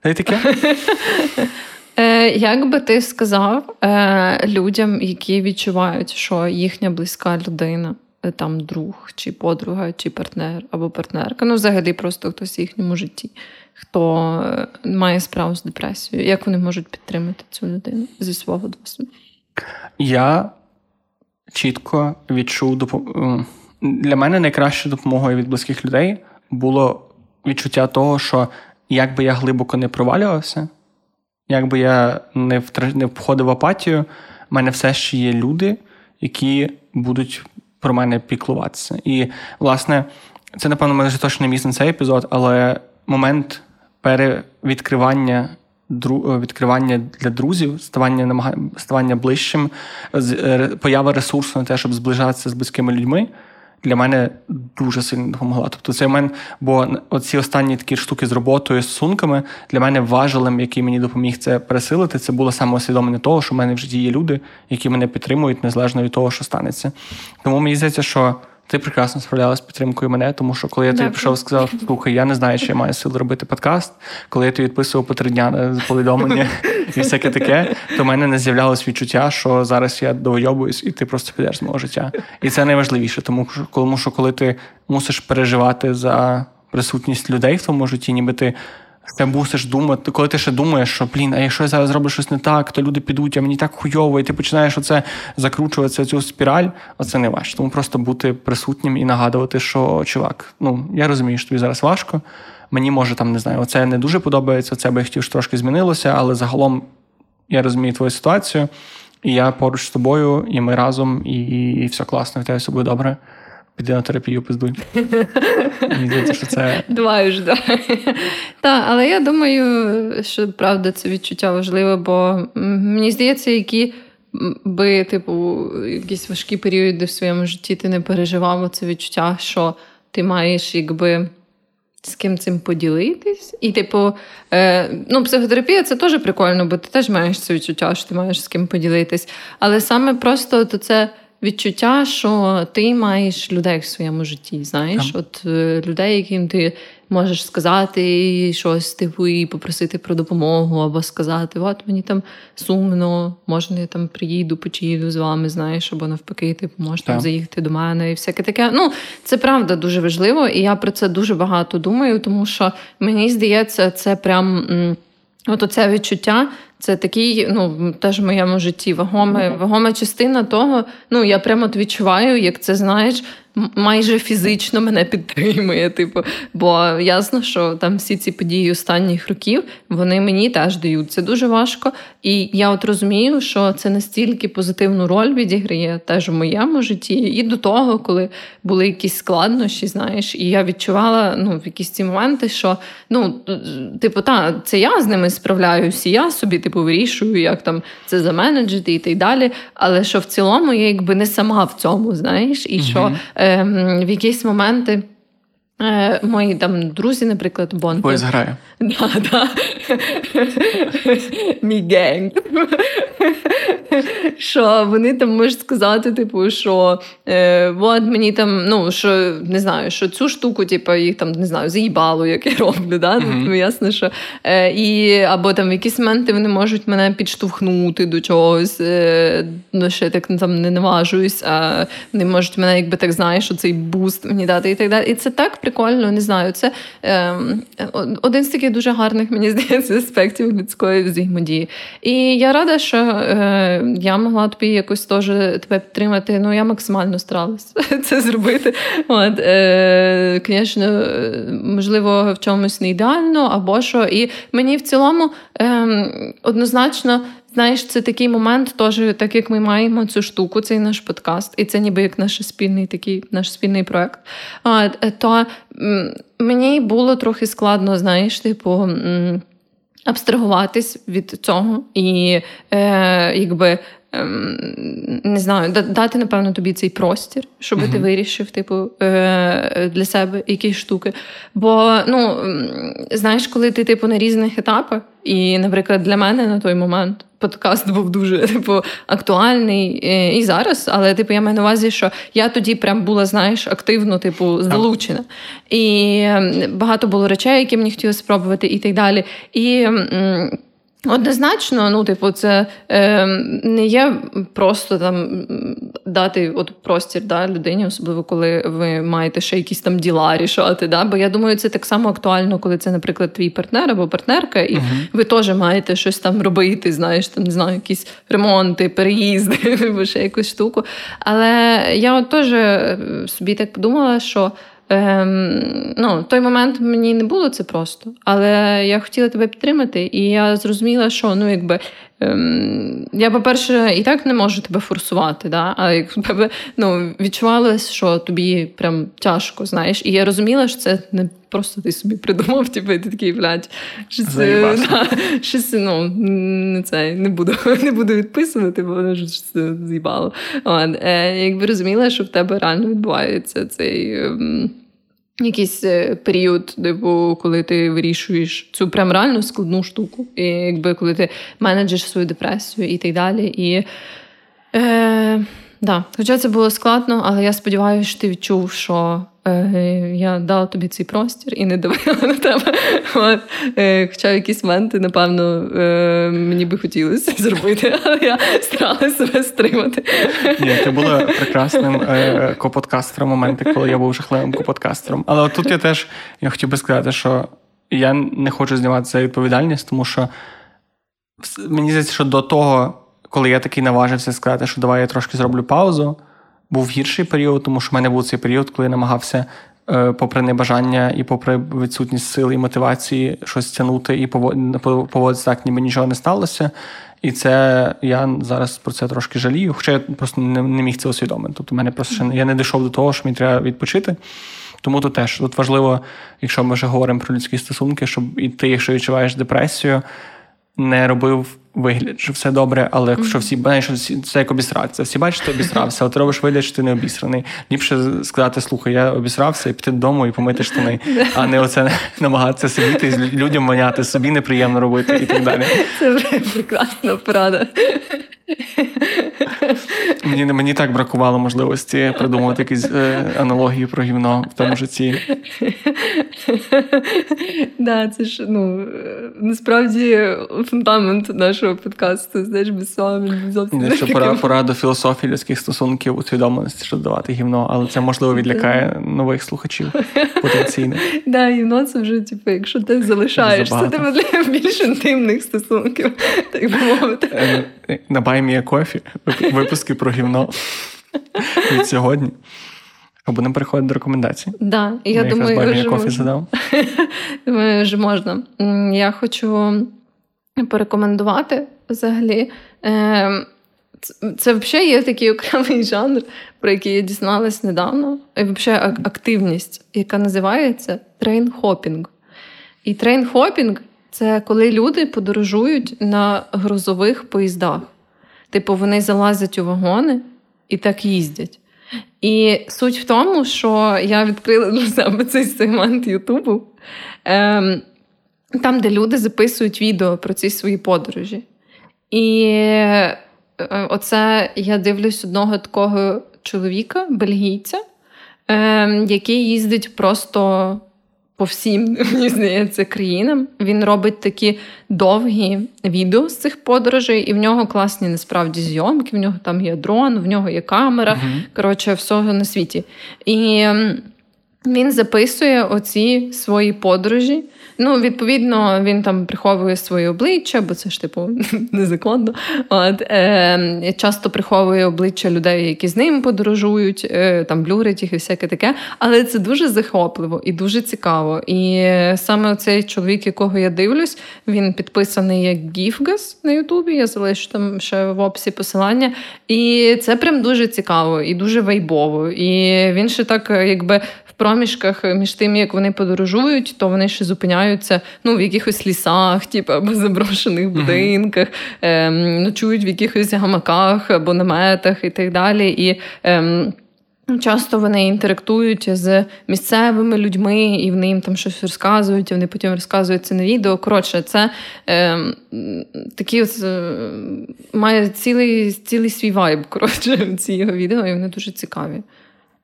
Та й таке. Е, як би ти сказав е, людям, які відчувають, що їхня близька людина, е, там друг, чи подруга, чи партнер або партнерка, ну взагалі просто хтось в їхньому житті, хто має справу з депресією, як вони можуть підтримати цю людину зі свого досвіду? Я чітко відчув допомогу. Для мене найкращою допомогою від близьких людей було відчуття того, що як би я глибоко не провалювався. Якби я не втр... не входив в апатію, в мене все ще є люди, які будуть про мене піклуватися. І, власне, це, напевно, мене точно не місце на цей епізод, але момент перевідкривання відкривання для друзів, ставання намаг... ставання ближчим, поява ресурсу на те, щоб зближатися з близькими людьми для мене дуже сильно допомогла. Тобто це в мене, бо оці останні такі штуки з роботою, з стосунками, для мене важелем, який мені допоміг це пересилити, це було саме усвідомлення того, що в мене в житті є люди, які мене підтримують незалежно від того, що станеться. Тому мені здається, що ти прекрасно справлялася з підтримкою мене, тому що коли я тобі прийшов і сказав, слухай, я не знаю, чи я маю сили робити подкаст, коли я тобі відписував по три дня повідомлення і всяке таке, то в мене не з'являлось відчуття, що зараз я довйобуюсь, і ти просто підеш з мого життя. І це найважливіше, тому що коли ти мусиш переживати за присутність людей в твоєму житті, ніби ти ти мусиш думати, коли ти ще думаєш, що блін, а якщо я зараз зроблю щось не так, то люди підуть, а мені так хуйово, і ти починаєш оце закручуватися цю спіраль, оце не важко. Тому просто бути присутнім і нагадувати, що чувак, ну я розумію, що тобі зараз важко. Мені може там не знаю, оце не дуже подобається, це би хотів, що трошки змінилося, але загалом я розумію твою ситуацію, і я поруч з тобою, і ми разом, і, і все класно, в тебе все буде добре. Піди на терапію пиздуй. Мені здається, що це. Два ж, да. Так, але я думаю, що правда це відчуття важливе, бо мені здається, які би, типу, якісь важкі періоди в своєму житті ти не переживав це відчуття, що ти маєш, якби. З ким цим поділитись. І, типу, е, ну, психотерапія це теж прикольно, бо ти теж маєш це відчуття, що ти маєш з ким поділитись. Але саме просто то це відчуття, що ти маєш людей в своєму житті. Знаєш, от е, людей, яким ти можеш сказати щось типу і попросити про допомогу, або сказати, от мені там сумно, можна я там приїду, почиїду з вами, знаєш, або навпаки, типу, можна yeah. заїхати до мене і всяке таке. Ну, це правда дуже важливо, і я про це дуже багато думаю, тому що мені здається, це прям. От оце відчуття, це такий, ну теж в моєму житті вагоме, вагома частина того. Ну я прямо відчуваю, як це знаєш, майже фізично мене підтримує. Типу, бо ясно, що там всі ці події останніх років вони мені теж дають. Це дуже важко. І я от розумію, що це настільки позитивну роль відіграє теж у моєму житті, і до того, коли були якісь складнощі, знаєш, і я відчувала ну, в якісь ці моменти, що ну, типу, та, це я з ними справляюся, і я собі типу вирішую, як там це заменеджити і так далі. Але що в цілому я якби не сама в цьому, знаєш, і що е, в якісь моменти. Е, мої там друзі, наприклад, Бонки. Ой, зграє. Да, да. Мій генг. Що вони там можуть сказати, типу, що е, от мені там, ну, що не знаю, що цю штуку, типу, їх там не знаю, заїбало, як я роблю. Да? Mm-hmm. Ну, ясно, що е, і Або там в якісь моменти вони можуть мене підштовхнути до чогось, е, ну, ще так там не наважуюсь, а вони можуть мене, якби так знаєш, цей буст мені дати і так далі. І це так прикольно, не знаю. Це е, один з таких дуже гарних, мені здається, аспектів людської взаємодії. І я рада, що е, я могла тобі якось теж тебе підтримати. Ну, я максимально старалась це зробити. От, е, Звісно, можливо, в чомусь не ідеально або що. І мені в цілому е, однозначно. Знаєш, це такий момент, теж, так як ми маємо цю штуку, цей наш подкаст, і це ніби як наш спільний такий наш спільний проект. То мені було трохи складно, знаєш, типу. Абстрагуватись від цього і е, якби не знаю, дати, напевно, тобі цей простір, щоб uh-huh. ти вирішив, типу, е, для себе якісь штуки. Бо, ну, знаєш, коли ти типу на різних етапах, і, наприклад, для мене на той момент подкаст був дуже типу актуальний е, і зараз. Але типу, я маю на увазі, що я тоді прям була, знаєш, активно, типу, залучена. І багато було речей, які мені хотілося спробувати, і так далі. І Однозначно, ну, типу, це е, не є просто там дати от простір да, людині, особливо коли ви маєте ще якісь там діла рішати. Да? Бо я думаю, це так само актуально, коли це, наприклад, твій партнер або партнерка, і uh-huh. ви теж маєте щось там робити, знаєш, там не знаю, якісь ремонти, переїзди, або ще якусь штуку. Але я от теж е, собі так подумала, що. Ем, ну, той момент мені не було це просто, але я хотіла тебе підтримати, і я зрозуміла, що ну, якби ем, я, по-перше, і так не можу тебе форсувати. да? А як тебе ну, відчувалось, що тобі прям тяжко, знаєш. І я розуміла, що це не просто ти собі придумав, типу, ти такий, блядь, щось, е, да, щось ну, не це, не буду не буду відписувати, бо воно щось з'їбало. Е, Якби розуміла, що в тебе реально відбувається цей. Ем, якийсь е, період, типу, коли ти вирішуєш цю прям реально складну штуку, і якби коли ти менеджиш свою депресію і так далі. І е, да. Хоча це було складно, але я сподіваюся, що ти відчув, що Е, я дала тобі цей простір і не давила на тебе. От. Е, хоча в якісь моменти, напевно, е, мені би хотілося зробити, але я старалася себе стримати. Ні, Ти була прекрасним коподкастером моменти, коли я був жахливим коподкастером. Але от тут я теж я хотів би сказати, що я не хочу знімати за відповідальність, тому що мені здається, що до того, коли я такий наважився сказати, що давай я трошки зроблю паузу був гірший період, тому що в мене був цей період, коли я намагався, е, попри небажання і попри відсутність сили і мотивації, щось тягнути і поводитися так, ніби нічого не сталося. І це я зараз про це трошки жалію, хоча я просто не, не міг це усвідомити. Тобто, мене просто ще я не дійшов до того, що мені треба відпочити. Тому тут теж тут важливо, якщо ми вже говоримо про людські стосунки, щоб і ти, якщо відчуваєш депресію, не робив вигляд, що все добре, але якщо всі знаєш, що це як обісратися. Всі бачать, ти обісрався, але ти робиш вигляд, що ти не обісраний. Ліпше сказати, слухай, я обісрався і піти додому і помити штани, а не оце намагатися сидіти і людям маняти, собі неприємно робити і так далі. Це прекрасна порада. Мені мені так бракувало можливості придумати якісь е, аналогії про гівно в тому житті. Да, це ж ну насправді фундамент нашого подкасту. Знаєш, без слова зовсім. Що пора, пора до філософії людських стосунків усвідомленості, що давати гівно, але це можливо відлякає нових слухачів потенційно. Да, гівно це вже, типу, якщо ти залишаєш, це тебе для більш інтимних стосунків, так би мовити. Е, на Баймія Кофі випуски про гівно від сьогодні. А будемо переходити до рекомендацій. Да, я я думаю, що кофі задав. Думаю, що можна. Я хочу порекомендувати взагалі. Ем, це взагалі є такий окремий жанр, про який я дізналась недавно. І взагалі активність, яка називається train-hopping. І train-hopping це коли люди подорожують на грузових поїздах. Типу, вони залазять у вагони і так їздять. І суть в тому, що я відкрила для себе цей сегмент Ютубу, ем, там, де люди записують відео про ці свої подорожі. І е, оце я дивлюсь одного такого чоловіка, бельгійця, ем, який їздить просто по всім, мені здається, країнам. Він робить такі довгі відео з цих подорожей, і в нього класні насправді зйомки. В нього там є дрон, в нього є камера. Uh-huh. Коротше, всього на світі. І він записує оці свої подорожі. Ну, відповідно, він там приховує своє обличчя, бо це ж типу незаконно. От, е, Часто приховує обличчя людей, які з ним подорожують, е, там блюрять їх і всяке таке. Але це дуже захопливо і дуже цікаво. І саме цей чоловік, якого я дивлюсь, він підписаний як Гіфгас на Ютубі. Я залишу там ще в описі посилання. І це прям дуже цікаво і дуже вайбово. І він ще так, якби проміжках між тим, як вони подорожують, то вони ще зупиняються ну, в якихось лісах, типу, або заброшених будинках, mm-hmm. ночують в якихось гамаках або наметах і так далі. І ем, Часто вони інтерактують з місцевими людьми, і вони їм там щось розказують, і вони потім розказують це на відео. Коротше, це е, такі ось, е, має цілий цілий свій вайб. Коротше, ці його відео, і вони дуже цікаві.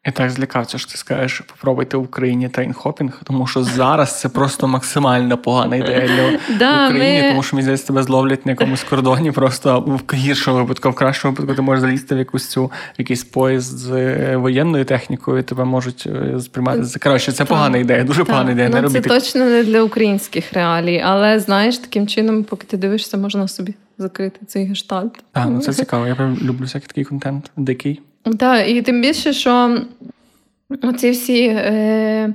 Я так злякався, що ти скажеш, попробуйте в Україні трейнхопінг, тому що зараз це просто максимально погана ідея для да, Україні, ми... тому що мені здається, тебе зловлять на якомусь кордоні, просто в гіршому випадку, в кращому випадку ти можеш залізти в якусь цю в якийсь поїзд з е, воєнною технікою, тебе можуть е, сприймати за коротше. Це погана ідея, дуже так. погана ідея. Ну, не Це точно не для українських реалій, але знаєш, таким чином, поки ти дивишся, можна собі закрити цей гештальт. Так, ну це цікаво. Я прям люблю всякий такий контент, дикий. Так, і тим більше, що оці всі е,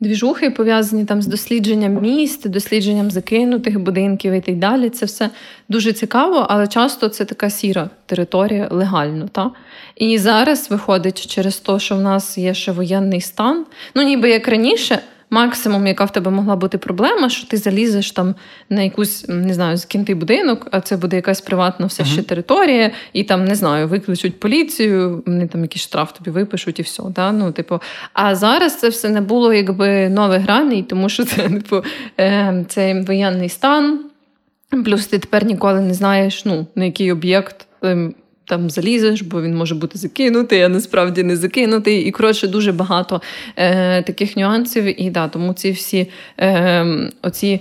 двіжухи пов'язані там з дослідженням міст, дослідженням закинутих будинків і так далі. Це все дуже цікаво, але часто це така сіра територія легально. Та? І зараз виходить через те, що в нас є ще воєнний стан, ну ніби як раніше максимум, яка в тебе могла бути проблема, що ти залізеш там на якусь, не знаю, закинутий будинок, а це буде якась приватна все ще територія, і там не знаю, викличуть поліцію, вони там якийсь штраф тобі випишуть і все. Да? Ну, типу, А зараз це все не було якби нових граней, тому що це типу, е, цей воєнний стан. Плюс ти тепер ніколи не знаєш, ну, на який об'єкт ем, там залізеш, бо він може бути закинутий, а насправді не закинутий. І коротше, дуже багато е, таких нюансів. І да, тому ці всі е, оці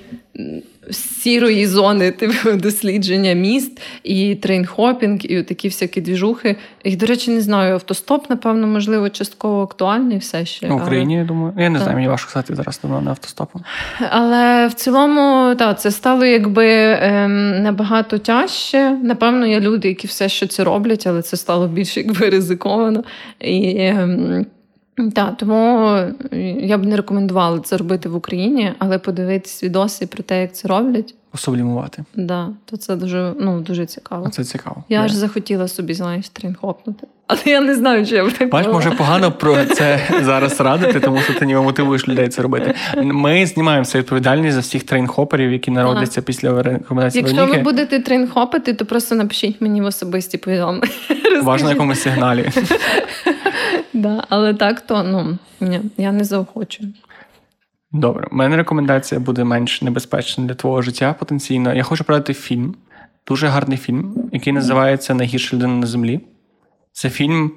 сірої зони типу, дослідження міст, і трейнхопінг, і такі всякі двіжухи. І, до речі, не знаю, автостоп, напевно, можливо, частково актуальний все ще. В Україні, але... я думаю. Я не так. знаю, мені важко сказати зараз не автостопом. Але в цілому, так, це стало якби ем, набагато тяжче. Напевно, є люди, які все ще це роблять, але це стало більш якби ризиковано. І ем, так, тому е, я б не рекомендувала це робити в Україні, але подивитись відоси про те, як це роблять. Особлімувати. Да, то це дуже ну, дуже цікаво. Це цікаво. Я yeah. аж захотіла собі, знаєш, трінхопнути. Але я не знаю, чи я так. Бач, може погано про це зараз радити, тому що ти ніби мотивуєш людей це робити. Ми знімаємося відповідальність за всіх трейнхоперів, які народяться ага. після рекомендації. Якщо Вероніки. ви будете трейнхопити, то просто напишіть мені в особисті повідомлення. Важно на якомусь сигналі. Да, Але так, то ну ні, я не заохочую. Добре, у мене рекомендація буде менш небезпечна для твого життя потенційно. Я хочу продати фільм, дуже гарний фільм, який називається Найгірша людина на землі. Це фільм.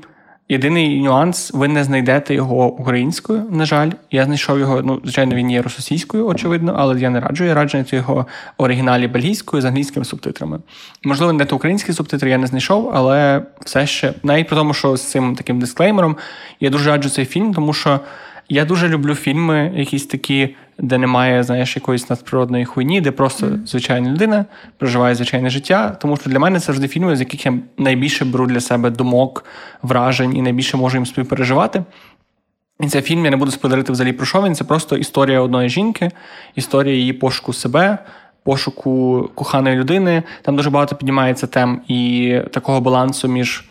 Єдиний нюанс, ви не знайдете його українською, на жаль. Я знайшов його, ну, звичайно, він є російською, очевидно, але я не раджу. Я раджу його в оригіналі бельгійською з англійськими субтитрами. Можливо, не то українські субтитри я не знайшов, але все ще, навіть при тому, що з цим таким дисклеймером, я дуже раджу цей фільм, тому що я дуже люблю фільми, якісь такі, де немає, знаєш, якоїсь надприродної хуйні, де просто mm. звичайна людина проживає звичайне життя. Тому що для мене це завжди фільми, з яких я найбільше беру для себе думок, вражень і найбільше можу їм співпереживати. І цей фільм я не буду спойлерити взагалі про що він. Це просто історія одної жінки, історія її пошуку себе. Пошуку коханої людини, там дуже багато піднімається тем і такого балансу між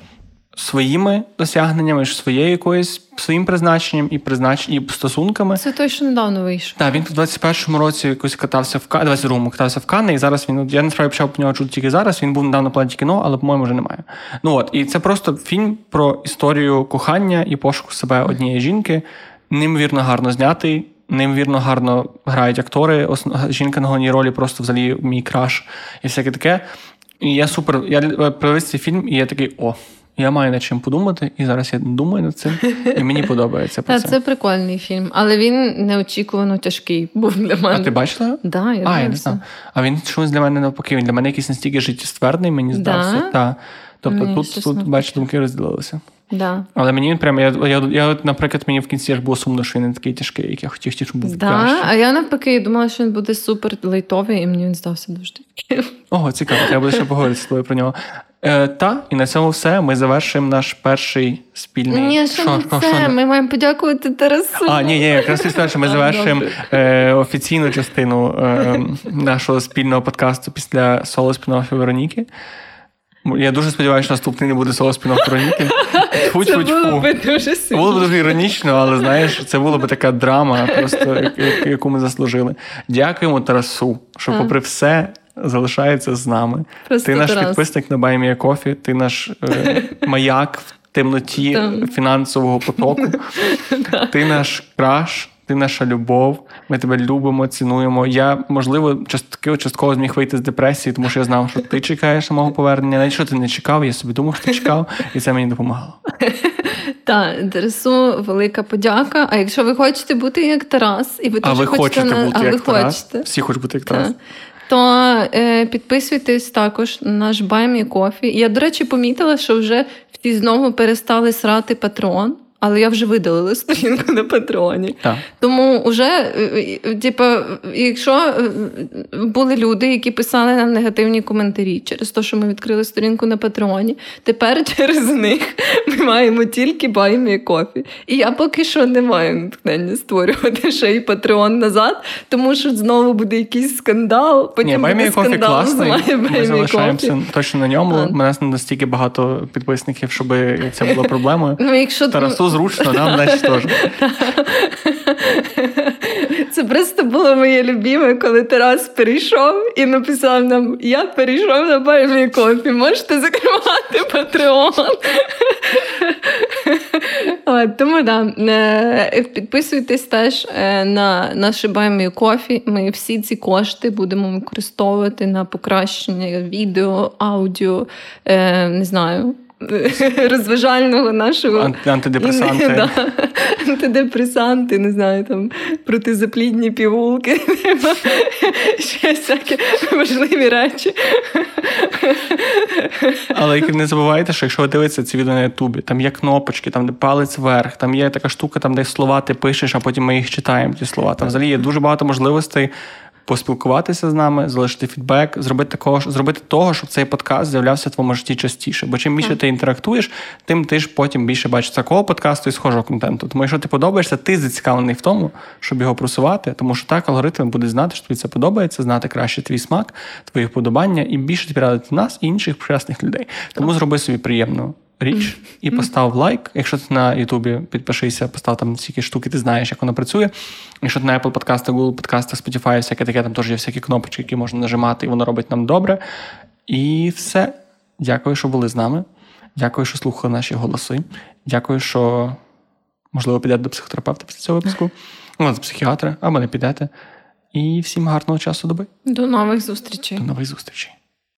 своїми досягненнями, своєю якоюсь своїм призначенням і призначенням і стосунками. Це той, що недавно вийшов. Так, він в 21-му році якось катався в 22-му катався в Канни, і зараз він я насправді почав по нього чути тільки зараз. Він був недавно платі кіно, але по-моєму вже немає. Ну от і це просто фільм про історію кохання і пошуку себе однієї жінки. Неймовірно гарно знятий. Неймовірно гарно грають актори. Жінка на головній ролі просто взагалі мій краш і всяке таке. І я супер. Я подивився цей фільм, і я такий о. Я маю над чим подумати, і зараз я думаю над цим, і мені подобається. Та це Це прикольний фільм, але він неочікувано тяжкий був для мене. А ти бачила? Да, я а, я не знаю. А він чомусь для мене навпаки. Він для мене якийсь настільки життєстверний, мені здався. Да? Та. Тобто тут, тут бачиш, думки розділилися. Да. Але мені він прям, я, я, я, наприклад, мені в кінці ж було сумно, що він не такий тяжкий, як я хотів, щоб був Да, а я навпаки думала, що він буде супер лейтовий, і мені він здався дуже таким. Ого, цікаво, треба буде ще поговорити з тобою про нього. Е, та, і на цьому все. Ми завершимо наш перший спільний. Ні, що не що, це? що? Ми маємо подякувати Тарасу. А, ні, ні, якраз ти скажеш, ми А, завершимо е, офіційну частину е, нашого спільного подкасту після соло спін-оффів Вероніки. Я дуже сподіваюся, що наступний не буде соло спін-офф Вероніки. Це було би дуже сильно. було б дуже іронічно, але знаєш, це було б така драма, просто яку ми заслужили. Дякуємо Тарасу, що, попри все, залишається з нами. Просто ти наш Тарас. підписник на Баймія Кофі, ти наш е, маяк в темноті Так. фінансового потоку. Ти наш краш, ти наша любов. Ми тебе любимо, цінуємо. Я, можливо, частково, частково зміг вийти з депресії, тому що я знав, що ти чекаєш на мого повернення. Навіть що ти не чекав, я собі думав, що ти чекав, і це мені допомагало. Так, Тарасу, велика подяка. А якщо ви хочете бути як Тарас, і ви А ви хочете хочете на... бути а як ви Тарас? хочете, Всі хочуть бути як Тарас. То е, підписуйтесь також на наш Баймі Кофі. Я, до речі, помітила, що вже всі знову перестали срати патрон, але я вже видалила сторінку на патроні. Так. Тому вже, типу, якщо е, були люди, які писали нам негативні коментарі через те, що ми відкрили сторінку на патреоні, тепер через них ми маємо тільки Buy Me a Coffee. І я поки що не маю натхнення створювати ще й Patreon назад, тому що знову буде якийсь скандал. Потім Ні, Buy Me a Coffee класний. Ми залишаємося точно на ньому. У нас не настільки багато підписників, щоб це було проблемою. Ну, якщо Тарасу зручно, нам значить теж. Це просто було моє любіме, коли Тарас перейшов і написав нам: Я перейшов на Buy Me a Coffee, можете закривати Patreon. Тому да, е, підписуйтесь теж е, на наше Баймі Кофі. Ми всі ці кошти будемо використовувати на покращення відео, аудіо, е, не знаю. Розважального нашого Анти- антидепресанти. Да, антидепресанти, не знаю, там протизаплідні пігулки, ще всякі важливі речі. Але не забувайте, що якщо ви дивитеся ці відео на Ютубі, там є кнопочки, там де палець вверх, там є така штука, там де слова ти пишеш, а потім ми їх читаємо. Ті слова. Там взагалі є дуже багато можливостей поспілкуватися з нами, залишити фідбек, зробити такого, зробити того, щоб цей подкаст з'являвся в твоєму житті частіше. Бо чим більше ти інтерактуєш, тим ти ж потім більше бачиш такого подкасту і схожого контенту. Тому якщо ти подобаєшся, ти зацікавлений в тому, щоб його просувати, тому що так алгоритм буде знати, що тобі це подобається, знати краще твій смак, твої вподобання і більше тобі радити нас і інших прекрасних людей. Тому зроби собі приємну. Річ і постав лайк. Якщо ти на Ютубі підпишися, постав там всякі штуки, ти знаєш, як воно працює. Якщо ти на Apple подкастах, Google подкастах, Spotify, всяке таке, там теж є всякі кнопочки, які можна нажимати, і воно робить нам добре. І все. Дякую, що були з нами. Дякую, що слухали наші голоси. Дякую, що можливо підете до психотерапевта після цього випуску. Ну, до психіатра, або не підете. І всім гарного часу доби. До нових зустрічей. До нових зустрічей.